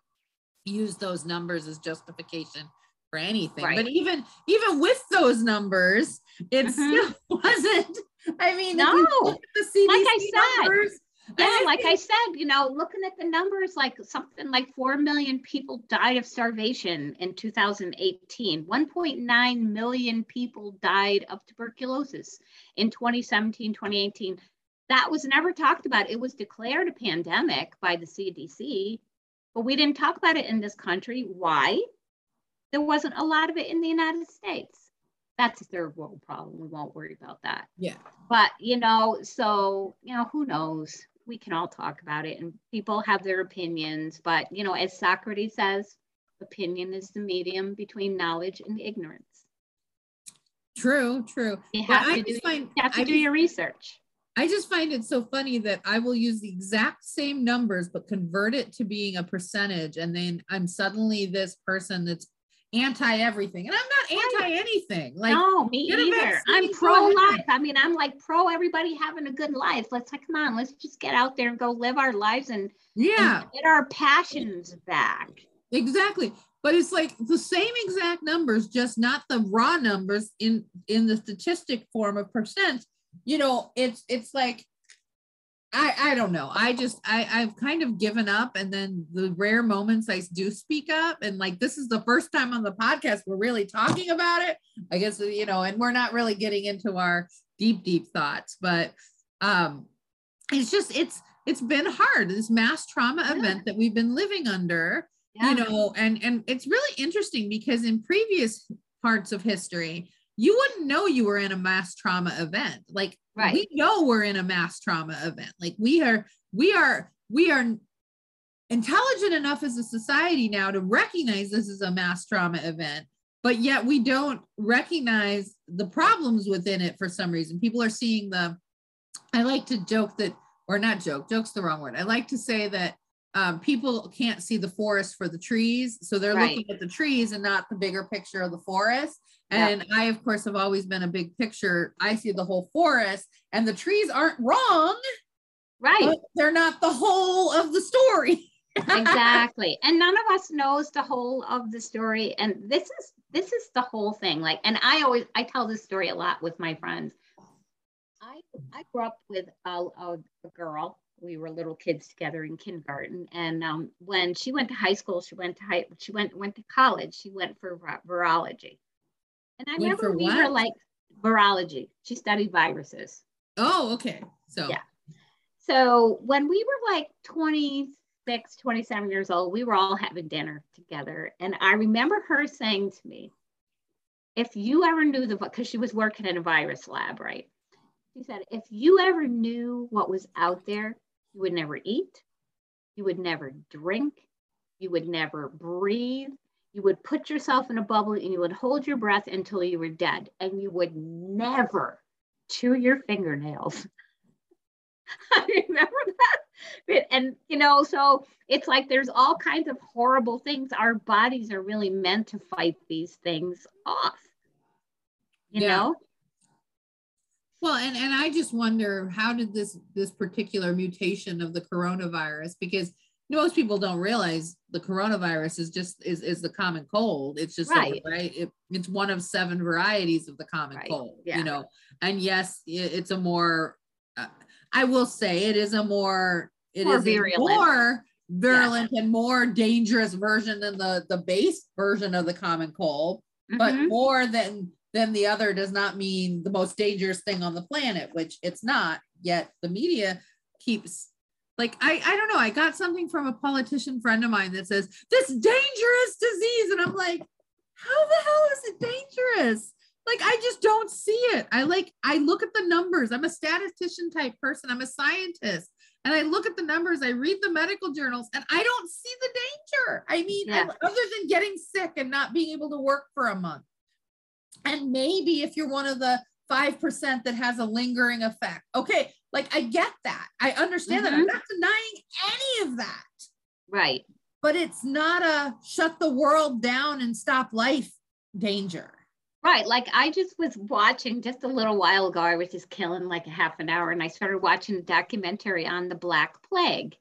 use those numbers as justification for anything. Right. But even even with those numbers, it Mhm. still [LAUGHS] wasn't. I mean, No. look at the CDC Like I said, numbers, Yeah, like I said, you know, looking at the numbers, like something like 4 million people died of starvation in 2018. 1.9 million people died of tuberculosis in 2017, 2018. That was never talked about. It was declared a pandemic by the CDC, but we didn't talk about it in this country. Why? There wasn't a lot of it in the United States. That's a third world problem. We won't worry about that yeah. but you know so you know who knows we can all talk about it and people have their opinions but you know as socrates says opinion is the medium between knowledge and ignorance True, true. you But have I to do, find you have to I do just- your research I just find it so funny that I will use the exact same numbers, but convert it to being a percentage. And then I'm suddenly this person that's anti everything. And I'm not anti anything. Like, no me either i'm pro life i mean i'm like pro everybody having a good life let's like come on let's just get out there and go live our lives and, yeah, and get our passions back exactly. But it's like the same exact numbers, just not the raw numbers in in the statistic form of percent. You know, it's it's like I I don't know. I just I I've kind of given up and then the rare moments I do speak up and like this is the first time on the podcast we're really talking about it. I guess you know, and we're not really getting into our deep deep thoughts, but um it's just it's it's been hard this mass trauma Yeah. event that we've been living under yeah you know and and it's really interesting because in previous parts of history you wouldn't know you were in a mass trauma event. Like Right. we know we're in a mass trauma event. Like we are, we are, we are intelligent enough as a society now to recognize this is a mass trauma event, but yet we don't recognize the problems within it for some reason. People are seeing the, I like to joke that, or not joke, joke's the wrong word. I like to say that um, people can't see the forest for the trees. So they're Right. looking at the trees and not the bigger picture of the forest. Yeah. And I, of course, have always been a big picture. I see the whole forest, and the trees aren't wrong, Right. they're not the whole of the story. [LAUGHS] exactly and none of us knows the whole of the story and this is this is the whole thing like and i always i tell this story a lot with my friends i i grew up with a, a girl we were little kids together in kindergarten and um, when she went to high school she went to high she went went to college she went for virology and i Went remember we were like virology she studied viruses Oh, okay. So Yeah. so when we were like 26, 27 years old, we were all having dinner together. And I remember her saying to me, if you ever knew the, because she was working in a virus lab, right? She said, if you ever knew what was out there, you would never eat, you would never drink, you would never breathe. You would put yourself in a bubble and you would hold your breath until you were dead, and you would never chew your fingernails. [LAUGHS] I remember that. And, you know, so it's like there's all kinds of horrible things. Our bodies are really meant to fight these things off. You Yeah. know? Well, and and I just wonder how did this this particular mutation of the coronavirus because most people don't realize the coronavirus is just is is the common cold. It's just a- Right. right. It, it's one of seven varieties of the common Right, cold. yeah. You know, and yes, i- it's a more. Uh, I will say it is a more it is More a virulent. more virulent and more dangerous version than the the base version of the common cold but Mhm. more than than the other does not mean the most dangerous thing on the planet which it's not. Yet the media keeps like i i don't know. I got something from a politician friend of mine that says this dangerous disease. And i'm like how the hell is it dangerous? Like i just don't see it. I like i look at the numbers. I'm a statistician type person. I'm a scientist. And i look at the numbers. I read the medical journals and i don't see the danger. I mean Yeah. Other than getting sick and not being able to work for a month and maybe if you're one of the 5% that has a lingering effect okay like i get that i understand that i'm Mhm. not denying any of that Right. but it's not a shut the world down and stop life danger Right. Like I just was watching just a little while ago, I was just killing like a half an hour and I started watching a documentary on the Black Plague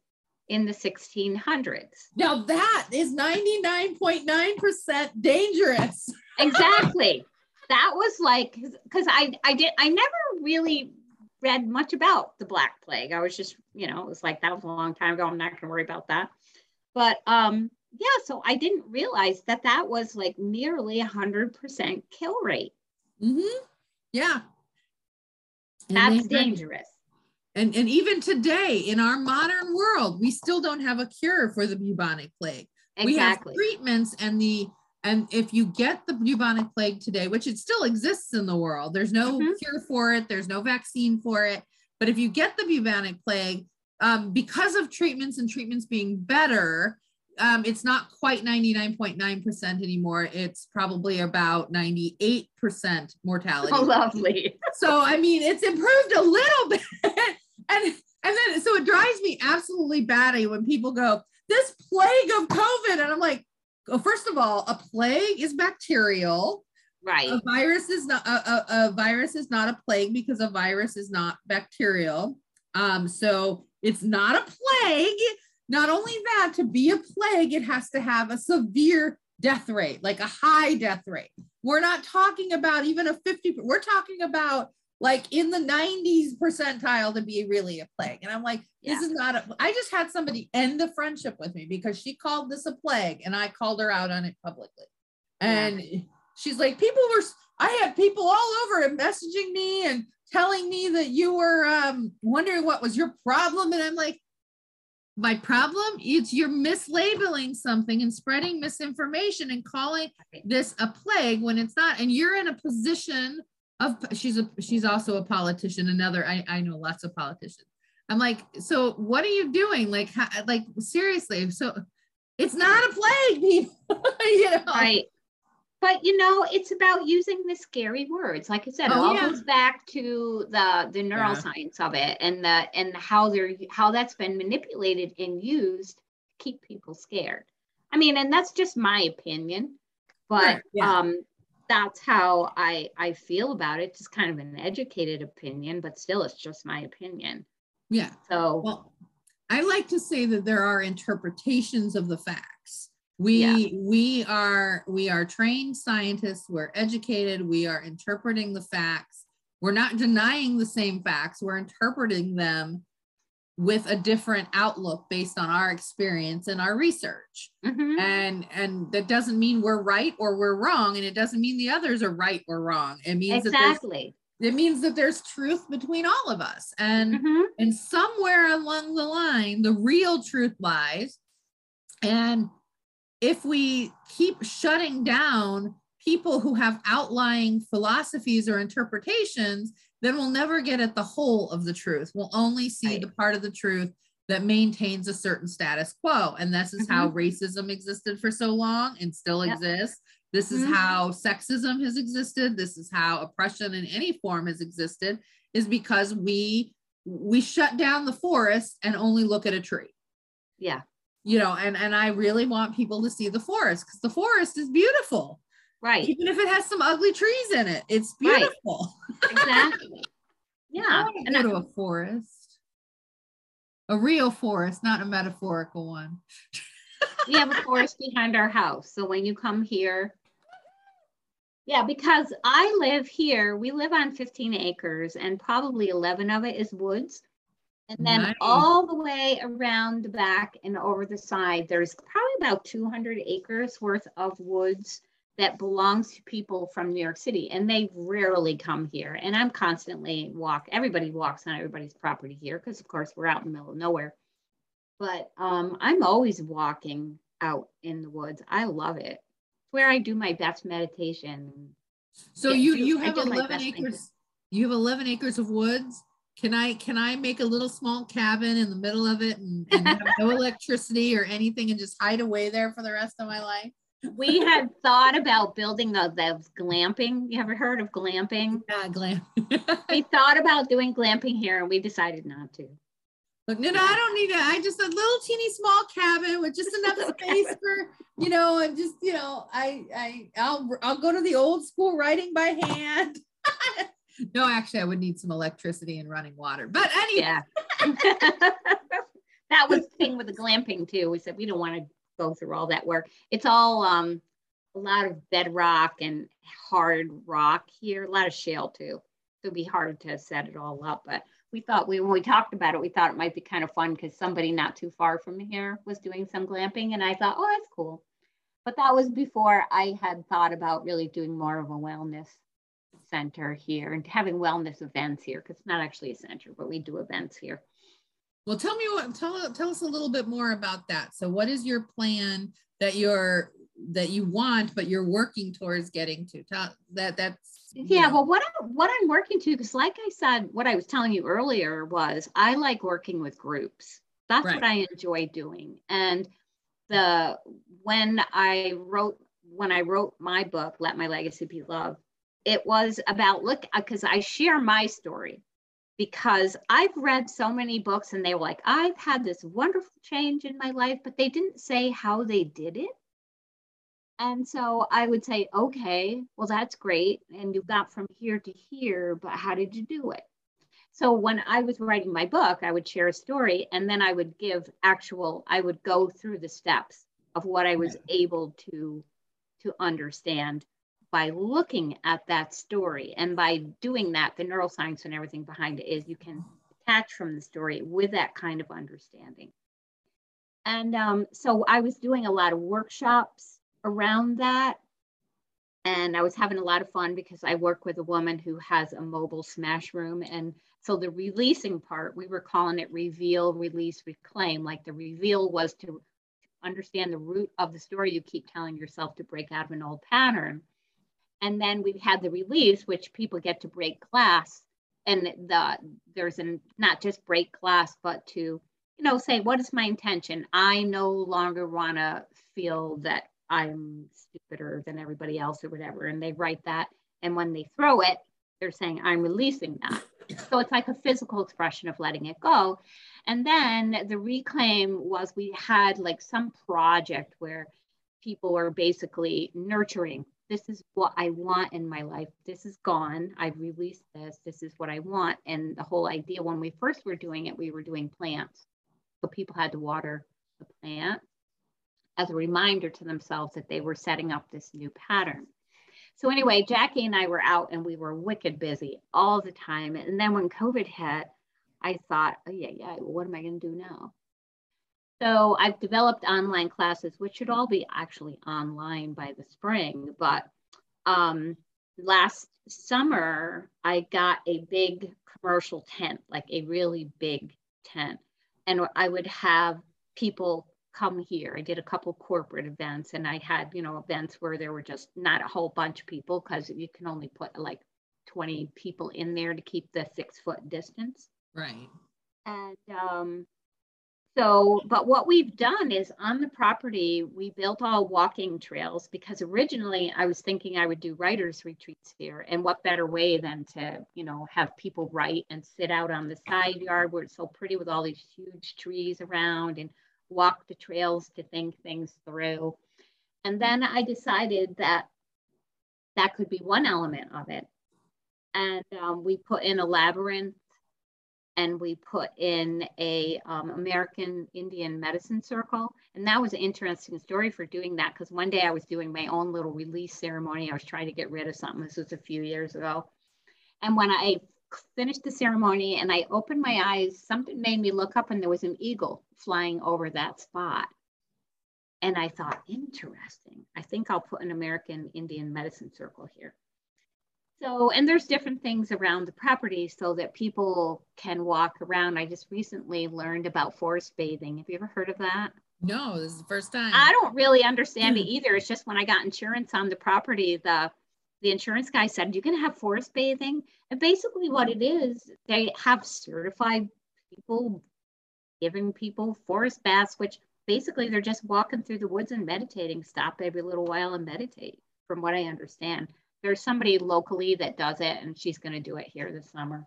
in the 1600s. now that is 99.9% dangerous [LAUGHS] exactly that was like because i i did i never really read much about the black plague. I was just you know it was like that was a long time ago. I'm not going to worry about that. But um yeah so i didn't realize that that was like nearly a 100% kill rate. Hmm yeah. And that's dangerous. And, and even today in our modern world, we still don't have a cure for the bubonic plague. We have treatments and the and if you get the bubonic plague today, which it still exists in the world, there's no Mhm. cure for it, there's no vaccine for it. But if you get the bubonic plague, um, because of treatments and treatments being better, um, it's not quite 99.9% anymore. It's probably about 98% mortality oh [LAUGHS] lovely so I mean, it's improved a little bit, [LAUGHS] and and then so it drives me absolutely batty when people go this plague of COVID, and I'm like, well, first of all, a plague is bacterial. right A virus is not a, a, a virus is not a plague because a virus is not bacterial. Um, so it's not a plague. Not only that, to be a plague, it has to have a severe death rate, like a high death rate. We're not talking about even a 50, we're talking about like in the 90s percentile to be really a plague. And I'm like, this Yeah. is not a, I just had somebody end the friendship with me because she called this a plague and I called her out on it publicly. And she's like, people were, I had people all over and messaging me and telling me that you were um, wondering what was your problem. And I'm like, my problem is you're mislabeling something and spreading misinformation and calling this a plague when it's not and you're in a position of she's a she's also a politician another i, I know lots of politicians i'm like so what are you doing like how, like seriously so it's not a plague people [LAUGHS] you know right but you know it's about using the scary words like i said oh, it all yeah. goes back to the the neuroscience yeah. of it and the and how they're how that's been manipulated and used to keep people scared i mean and that's just my opinion but yeah. um that's how i i feel about it just kind of an educated opinion but still it's just my opinion. Yeah. So well i like to say that there are interpretations of the facts. We yeah. we are we are trained scientists. We're educated. We are interpreting the facts. We're not denying the same facts. We're interpreting them with a different outlook based on our experience and our research. Mm-hmm. and and that doesn't mean we're right or we're wrong and it doesn't mean the others are right or wrong. It means exactly. that it means that there's truth between all of us. And mm-hmm. and somewhere along the line the real truth lies. And if we keep shutting down people who have outlying philosophies or interpretations, then we'll never get at the whole of the truth. We'll only see right. the part of the truth that maintains a certain status quo. And this is mm-hmm. how racism existed for so long and still yep. exists. This is mm-hmm. how sexism has existed. This is how oppression in any form has existed, is because we we shut down the forest and only look at a tree. Yeah you know and and i really want people to see the forest because the forest is beautiful right. Even if it has some ugly trees in it it's beautiful. Right. exactly. [LAUGHS] Yeah. And go I, to a forest. A real forest not a metaphorical one. We have a forest behind our house so when you come here yeah because i live here we live on 15 acres and probably 11 of it is woods. And then nice. all the way around the back and over the side, there's probably about 200 acres worth of woods that belongs to people from New York City. And they rarely come here. And I'm constantly walk, everybody walks on everybody's property here because of course we're out in the middle of nowhere. But um, I'm always walking out in the woods. I love it. It's where I do my best meditation. So you you have 11 acres. You have 11 acres of woods can I can I make a little small cabin in the middle of it and, and have no [LAUGHS] electricity or anything and just hide away there for the rest of my life? We had thought about building those, those glamping. You ever heard of glamping? Yeah, glam. we [LAUGHS] thought about doing glamping here and we decided not to. Look, no, no, I don't need it. I just a little teeny small cabin with just enough [LAUGHS] space for, you know, and just, you know, I, I, I'll, I'll go to the old school writing by hand. [LAUGHS] no, actually, I would need some electricity and running water. But anyway. Yeah. that was the thing with the glamping too. We said we don't want to go through all that work. It's all um, a lot of bedrock and hard rock here, a lot of shale too. So it'd be hard to set it all up. But we thought we when we talked about it, we thought it might be kind of fun because somebody not too far from here was doing some glamping, and I thought, oh, that's cool. But that was before I had thought about really doing more of a wellness center here and having wellness events here because it's not actually a center, but we do events here. Well, tell me what tell tell us a little bit more about that. So, what is your plan that you're that you want, but you're working towards getting to? Tell that that's yeah. Know. Well, what I, what I'm working to because, like I said, what I was telling you earlier was I like working with groups. That's right. what I enjoy doing, and the when I wrote when I wrote my book, Let My Legacy Be Love, it was about look uh, because I share my story because I've read so many books and they were like, I've had this wonderful change in my life, but they didn't say how they did it. And so I would say, okay, well, that's great. And you got from here to here, but how did you do it? So when I was writing my book, I would share a story and then I would give actual, I would go through the steps of what I was able to to understand by looking at that story and by doing that the neuroscience and everything behind it is you can attach from the story with that kind of understanding and um, so i was doing a lot of workshops around that and I was having a lot of fun because I work with a woman who has a mobile smash room. And so the releasing part, we were calling it reveal, release, reclaim. Like the reveal was to understand the root of the story you keep telling yourself to break out of an old pattern. And then we had the release, which people get to break glass. And the there's an not just break glass, but to, you know, say, what is my intention? I no longer want to feel that I'm stupider than everybody else or whatever. And they write that. And when they throw it, they're saying, I'm releasing that. So it's like a physical expression of letting it go. And then the reclaim was we had like some project where people were basically nurturing this is what I want in my life. This is gone. I've released this. This is what I want. And the whole idea when we first were doing it, we were doing plants. So people had to water the plant as a reminder to themselves that they were setting up this new pattern. So anyway, Jackie and I were out and we were wicked busy all the time. And then when COVID hit, I thought, oh yeah, yeah, what am I going to do now? So I've developed online classes, which should all be actually online by the spring. But um, last summer, I got a big commercial tent, like a really big tent. And I would have people come here. I did a couple corporate events and I had, you know, events where there were just not a whole bunch of people because you can only put like 20 people in there to keep the six foot distance. Right. And um, so, but what we've done is on the property, we built all walking trails because originally I was thinking I would do writers retreats here. And what better way than to, you know, have people write and sit out on the side yard where it's so pretty with all these huge trees around and walk the trails to think things through. And then I decided that that could be one element of it. And um, we put in a labyrinth and we put in a um, American Indian medicine circle. And that was an interesting story for doing that because one day I was doing my own little release ceremony. I was trying to get rid of something. This was a few years ago. And when I finished the ceremony and I opened my eyes, something made me look up and there was an eagle flying over that spot. And I thought, interesting. I think I'll put an American Indian medicine circle here. So, and there's different things around the property so that people can walk around. I just recently learned about forest bathing. Have you ever heard of that? No, this is the first time. I don't really understand it hmm. either. It's just when I got insurance on the property, the the insurance guy said, You can have forest bathing. And basically, what it is, they have certified people giving people forest baths, which basically they're just walking through the woods and meditating, stop every little while and meditate, from what I understand. There's somebody locally that does it, and she's going to do it here this summer.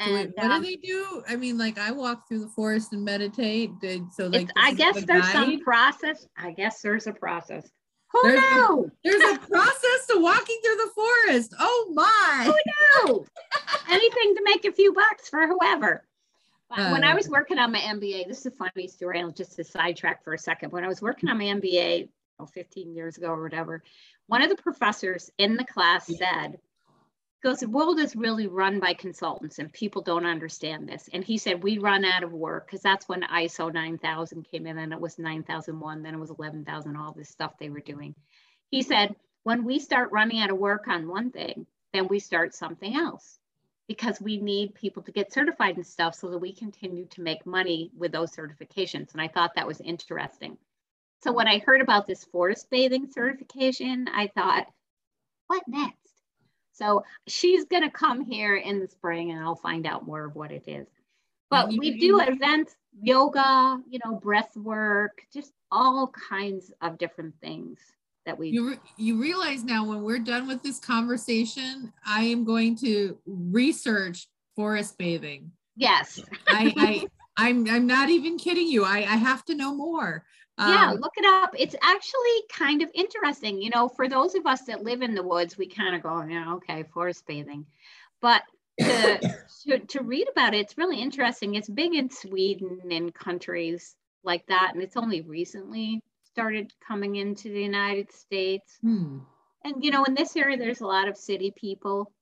And, wait, what um, do they do? I mean, like I walk through the forest and meditate. So like, I guess the there's guide? some process. I guess there's a process. Who there's knew? A, there's a process to walking through the forest. Oh my. Who knew? Anything to make a few bucks for whoever. Uh, when I was working on my MBA, this is a funny story. I'll just to sidetrack for a second. When I was working on my MBA oh, 15 years ago or whatever, one of the professors in the class said, goes, the world is really run by consultants and people don't understand this. And he said, we run out of work because that's when ISO 9000 came in and it was 9001, then it was 11,000, all this stuff they were doing. He said, when we start running out of work on one thing, then we start something else because we need people to get certified and stuff so that we continue to make money with those certifications. And I thought that was interesting. So when I heard about this forest bathing certification, I thought, what next? So she's going to come here in the spring and I'll find out more of what it is. But we do mm-hmm. events, yoga, you know, breath work, just all kinds of different things that we you, re- you realize now when we're done with this conversation, I am going to research forest bathing. Yes. I, I I'm I'm not even kidding you. I, I have to know more. Yeah, um, look it up. It's actually kind of interesting. You know, for those of us that live in the woods, we kind of go, yeah, okay, forest bathing. But to, [COUGHS] to, to read about it, it's really interesting. It's big in Sweden and countries like that. And it's only recently started coming into the United States. Hmm. And, you know, in this area, there's a lot of city people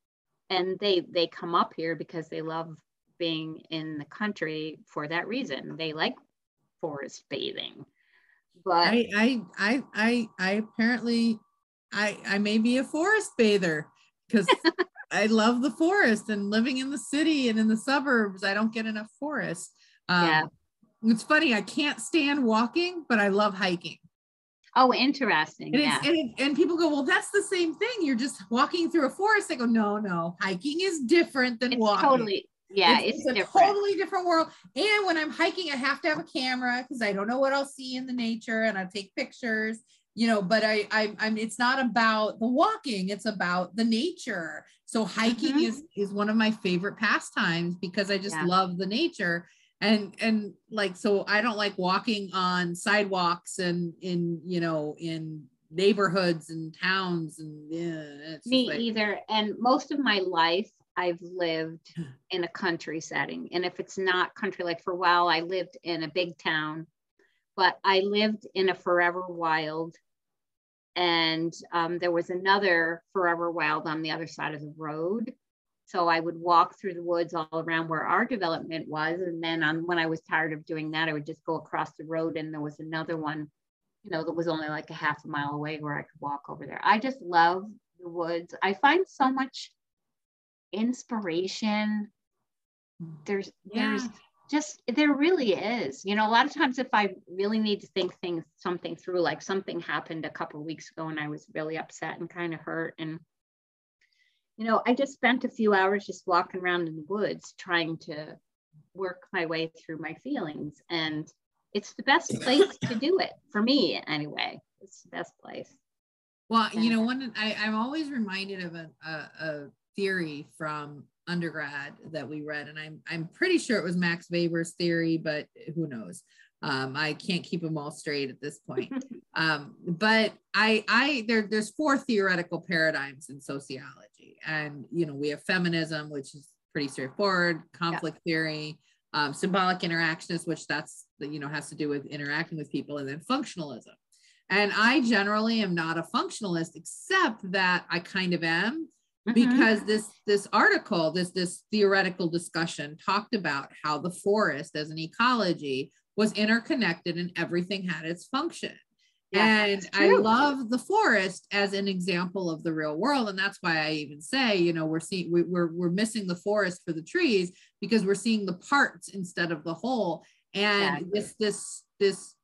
and they they come up here because they love being in the country for that reason. They like forest bathing. But I I I I, I apparently I I may be a forest bather because [LAUGHS] I love the forest and living in the city and in the suburbs. I don't get enough forest. Um, yeah. It's funny. I can't stand walking, but I love hiking. Oh, interesting. And, yeah. and, and, people go, well, that's the same thing. You're just walking through a forest. I go, no, no, hiking is different than it's walking. Totally. Yeah, it's, it's, a different. totally different world. And when I'm hiking, I have to have a camera because I don't know what I'll see in the nature, and I take pictures. You know, but I, I, I'm. It's not about the walking; it's about the nature. So hiking mm-hmm. is is one of my favorite pastimes because I just yeah. love the nature and and like so i don't like walking on sidewalks and in you know in neighborhoods and towns and yeah me like, either and most of my life i've lived in a country setting and if it's not country like for a while i lived in a big town but i lived in a forever wild and um, there was another forever wild on the other side of the road so I would walk through the woods all around where our development was. And then on, when I was tired of doing that, I would just go across the road and there was another one, you know, that was only like a half a mile away where I could walk over there. I just love the woods. I find so much inspiration. Mm. There's, yeah. there's just, there really is, you know, a lot of times if I really need to think things, something through, like something happened a couple weeks ago and I was really upset and kind of hurt and you know, I just spent a few hours just walking around in the woods trying to work my way through my feelings. And it's the best [LAUGHS] place to do it for me, anyway. It's the best place. Well, you know, one I, I'm always reminded of a, a, a theory from undergrad that we read, and I'm I'm pretty sure it was Max Weber's theory, but who knows? Um, I can't keep them all straight at this point. [LAUGHS] um, but I, I there, there's four theoretical paradigms in sociology, and you know we have feminism, which is pretty straightforward, conflict yeah. theory, um, symbolic interactionist, which that's you know has to do with interacting with people, and then functionalism. And I generally am not a functionalist, except that I kind of am. Mm-hmm. because this this article this this theoretical discussion talked about how the forest as an ecology was interconnected and everything had its function. And I love the forest as an example of the real world. And that's why I even say, you know, we're seeing, we, are we're missing the forest for the trees because we're seeing the parts instead of the whole. And exactly. this, this, this,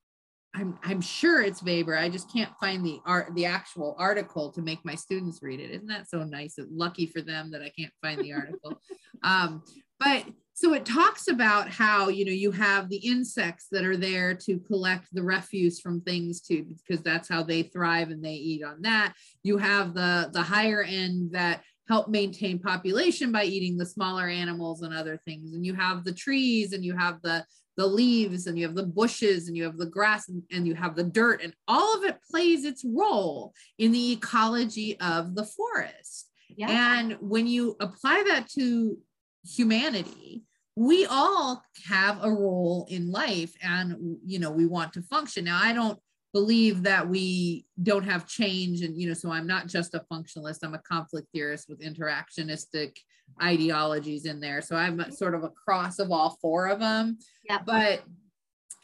I'm, I'm sure it's Weber. I just can't find the art, the actual article to make my students read it. Isn't that so nice? Lucky for them that I can't find the article. [LAUGHS] um, but so it talks about how you know you have the insects that are there to collect the refuse from things too because that's how they thrive and they eat on that you have the the higher end that help maintain population by eating the smaller animals and other things and you have the trees and you have the the leaves and you have the bushes and you have the grass and, and you have the dirt and all of it plays its role in the ecology of the forest yeah. and when you apply that to humanity we all have a role in life and you know we want to function now i don't believe that we don't have change and you know so i'm not just a functionalist i'm a conflict theorist with interactionistic ideologies in there so i'm sort of a cross of all four of them yeah. but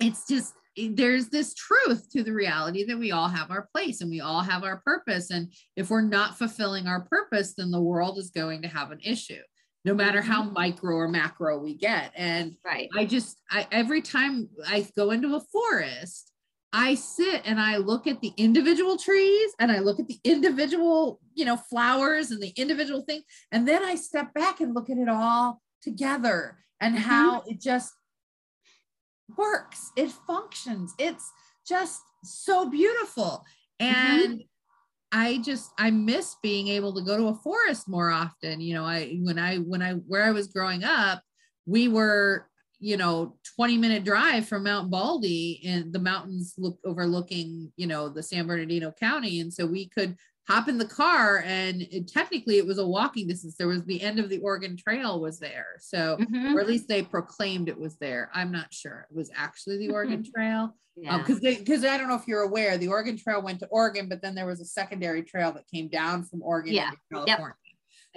it's just there's this truth to the reality that we all have our place and we all have our purpose and if we're not fulfilling our purpose then the world is going to have an issue no matter how mm-hmm. micro or macro we get. And right. I just, I, every time I go into a forest, I sit and I look at the individual trees and I look at the individual, you know, flowers and the individual thing. And then I step back and look at it all together and mm-hmm. how it just works. It functions. It's just so beautiful. Mm-hmm. And mm-hmm. I just I miss being able to go to a forest more often. You know, I when I when I where I was growing up, we were you know 20 minute drive from Mount Baldy and the mountains look overlooking you know the San Bernardino County, and so we could hop in the car and it, technically it was a walking distance there was the end of the oregon trail was there so mm-hmm. or at least they proclaimed it was there i'm not sure it was actually the oregon trail because yeah. um, because i don't know if you're aware the oregon trail went to oregon but then there was a secondary trail that came down from oregon yeah. to california yep.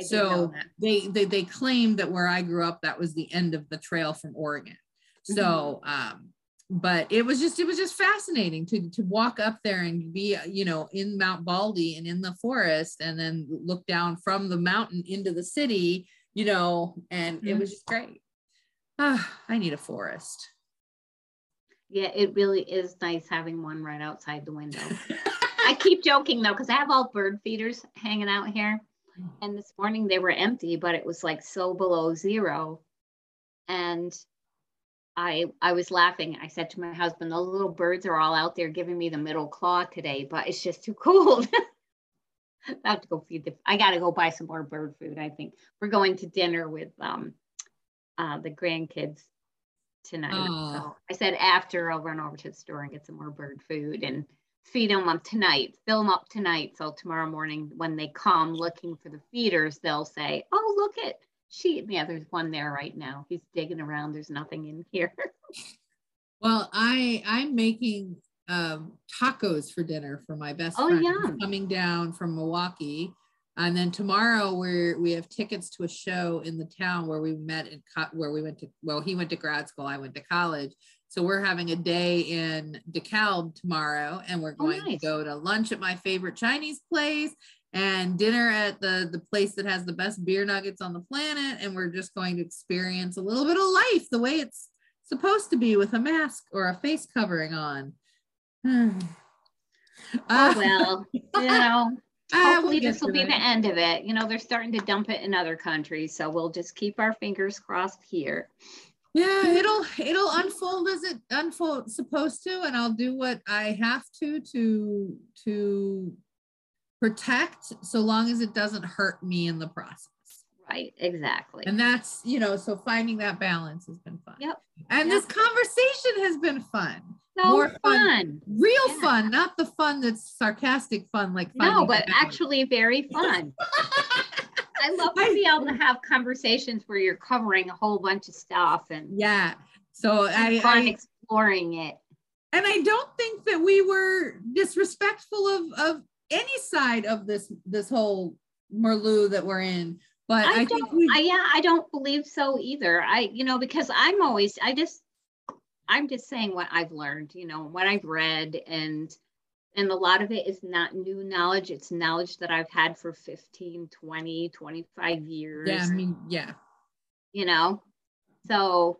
So they, they they claimed that where i grew up that was the end of the trail from oregon. So mm-hmm. um but it was just it was just fascinating to to walk up there and be you know in Mount Baldy and in the forest and then look down from the mountain into the city you know and mm-hmm. it was just great. Ah, I need a forest. Yeah it really is nice having one right outside the window. [LAUGHS] I keep joking though because I have all bird feeders hanging out here and this morning they were empty but it was like so below zero and I I was laughing. I said to my husband, "The little birds are all out there giving me the middle claw today, but it's just too cold." [LAUGHS] I have to go feed the. I got to go buy some more bird food. I think we're going to dinner with um, uh, the grandkids tonight. Oh. So I said after I'll run over to the store and get some more bird food and feed them up tonight, fill them up tonight. So tomorrow morning when they come looking for the feeders, they'll say, "Oh, look at she yeah there's one there right now. He's digging around. There's nothing in here. [LAUGHS] Well i i'm making um, tacos for dinner for my best oh, friend. Yeah. coming down from milwaukee. And then tomorrow we're we have tickets to a show in the town where we met and in where we went to well he went to grad school i went to college so we're having a day in DeKalb tomorrow and we're oh, going oh, nice. to go to lunch at my favorite chinese place and dinner at the the place that has the best beer nuggets on the planet and we're just going to experience a little bit of life the way it's supposed to be with a mask or a face covering on. [SIGHS] Oh uh, well [LAUGHS] you know [LAUGHS] hopefully this will be the end of it. You know they're starting to dump it in other countries so we'll just keep our fingers crossed here yeah it'll it'll unfold as it unfold supposed to and i'll do what i have to to to protect so long as it doesn't hurt me in the process. Right, exactly. And that's, you know, so finding that balance has been fun. Yep. And yep. this conversation has been fun. So More fun. fun. Real yeah. fun, not the fun that's sarcastic fun like No, but actually very fun. [LAUGHS] I love to be able to have conversations where you're covering a whole bunch of stuff and yeah. So I I, exploring it. And I don't think that we were disrespectful of of any side of this this whole Merlot that we're in. But I, I think we I, yeah, I don't believe so either. I you know because I'm always I just I'm just saying what I've learned, you know, what I've read and and a lot of it is not new knowledge. It's knowledge that i've had for 15 20 25 years yeah i mean yeah. You know? So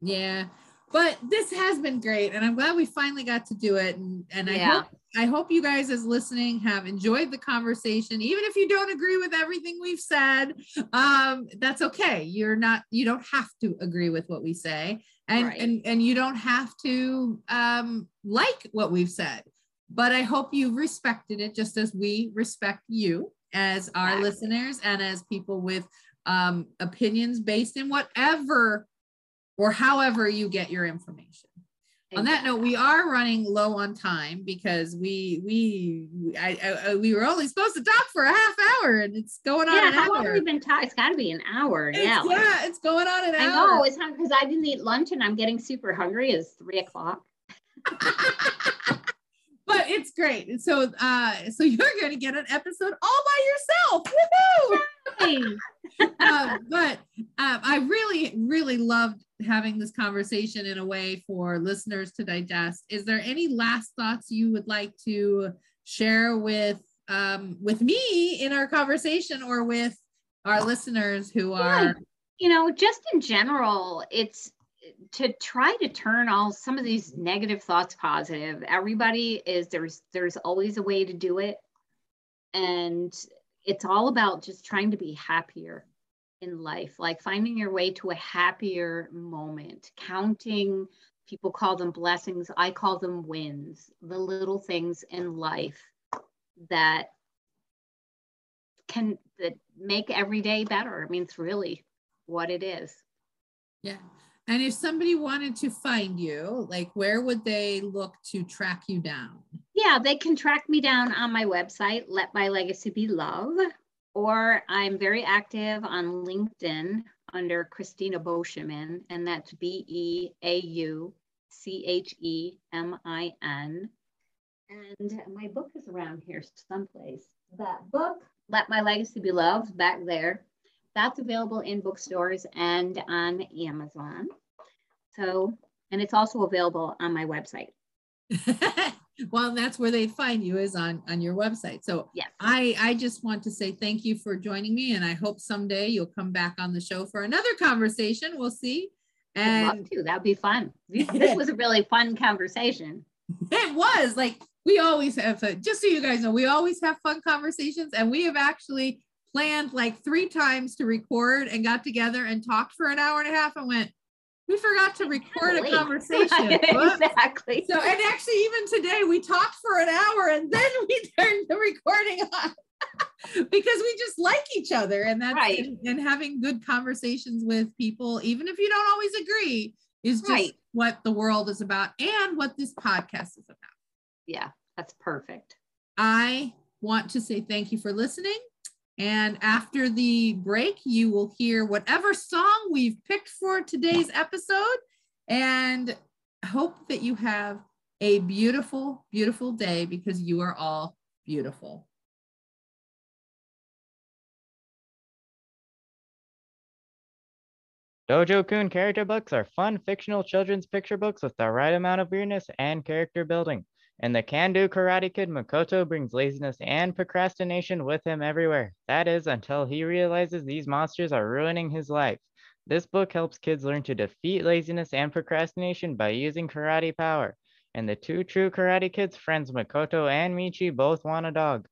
yeah. But this has been great and i'm glad we finally got to do it and, and i yeah. hope i hope you guys as listening have enjoyed the conversation. Even if you don't agree with everything we've said um, that's okay. You're not you don't have to agree with what we say. And right. and and you don't have to um, like what we've said but i hope you respected it just as we respect you as our exactly. listeners and as people with um, opinions based in whatever or however you get your information. Exactly. On that note, we are running low on time because we we I, I, we were only supposed to talk for a half hour and it's going on. Yeah, an how hour. long have we been talking? It's got to be an hour. It's, yeah, yeah, it's going on an I hour. I know it's because I didn't eat lunch and I'm getting super hungry. It's three o'clock. [LAUGHS] but it's great. So uh so you're [LAUGHS] gonna get an episode all by yourself. Woohoo! uh, [LAUGHS] but um, I really, really loved having this conversation in a way for listeners to digest. Is there any last thoughts you would like to share with um, with me in our conversation or with our listeners who are? Yeah. You know, just in general, it's to try to turn all some of these negative thoughts positive everybody is there's there's always a way to do it. And it's all about just trying to be happier in life like finding your way to a happier moment counting people call them blessings i call them wins the little things in life that can that make every day better. I mean it's really what it is. Yeah and if somebody wanted to find you, like where would they look to track you down? Yeah, they can track me down on my website, Let My Legacy Be Love, or I'm very active on LinkedIn under Christina Beauchemin, and that's B E A U C H E M I N. And my book is around here someplace. That book, Let My Legacy Be Love, back there. That's available in bookstores and on Amazon. So, And it's also available on my website. [LAUGHS] well, that's where they find you is on on your website. So yes. I I just want to say thank you for joining me, and I hope someday you'll come back on the show for another conversation. We'll see. And I'd love to. That'd be fun. [LAUGHS] This was a really fun conversation. It was like we always have. Just so you guys know, we always have fun conversations, and we have actually planned like three times to record and got together and talked for an hour and a half and went we forgot to record a [LAUGHS] conversation. [LAUGHS] exactly. So, and actually, even today, we talked for an hour and then [LAUGHS] we turned the recording on because we just like each other. And that's right. and, and, having good conversations with people, even if you don't always agree, is just right. what the world is about and what this podcast is about. Yeah, that's perfect. I want to say thank you for listening. And after the break, you will hear whatever song we've picked for today's episode. And hope that you have a beautiful, beautiful day because you are all beautiful. Dojo Kun character books are fun fictional children's picture books with the right amount of weirdness and character building. And the can do Karate Kid Makoto brings laziness and procrastination with him everywhere. That is, until he realizes these monsters are ruining his life. This book helps kids learn to defeat laziness and procrastination by using karate power. And the two true Karate Kids friends, Makoto and Michi, both want a dog.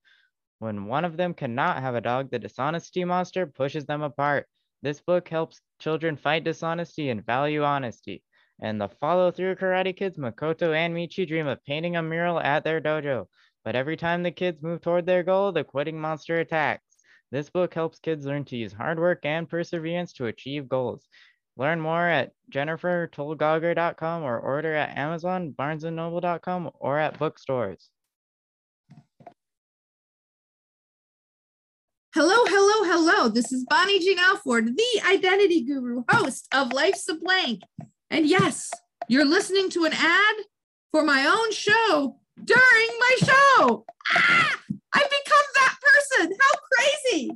When one of them cannot have a dog, the dishonesty monster pushes them apart. This book helps children fight dishonesty and value honesty and the follow through Karate Kids, Makoto and Michi dream of painting a mural at their dojo. But every time the kids move toward their goal, the quitting monster attacks. This book helps kids learn to use hard work and perseverance to achieve goals. Learn more at jennifertolgager.com or order at Amazon, barnesandnoble.com, or at bookstores. Hello, hello, hello. This is Bonniejean Alford, the identity guru, host of Life's a Blank. And yes, you're listening to an ad for my own show during my show. Ah, I've become that person. How crazy.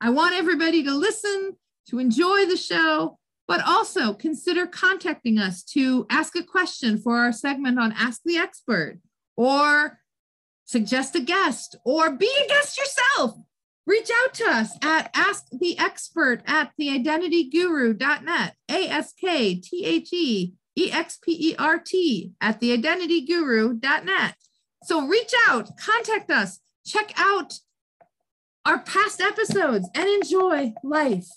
I want everybody to listen, to enjoy the show, but also consider contacting us to ask a question for our segment on Ask the Expert or suggest a guest or be a guest yourself reach out to us at asktheexpert at theidentityguru.net, A-S-K-T-H-E-E-X-P-E-R-T at theidentityguru.net. So reach out, contact us, check out our past episodes, and enjoy life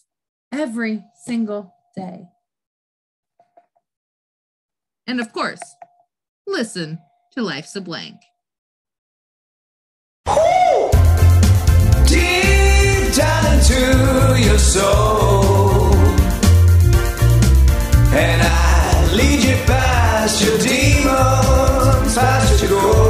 every single day. And of course, listen to Life's a Blank. deep down into your soul. And I lead you past your demons, past your goals.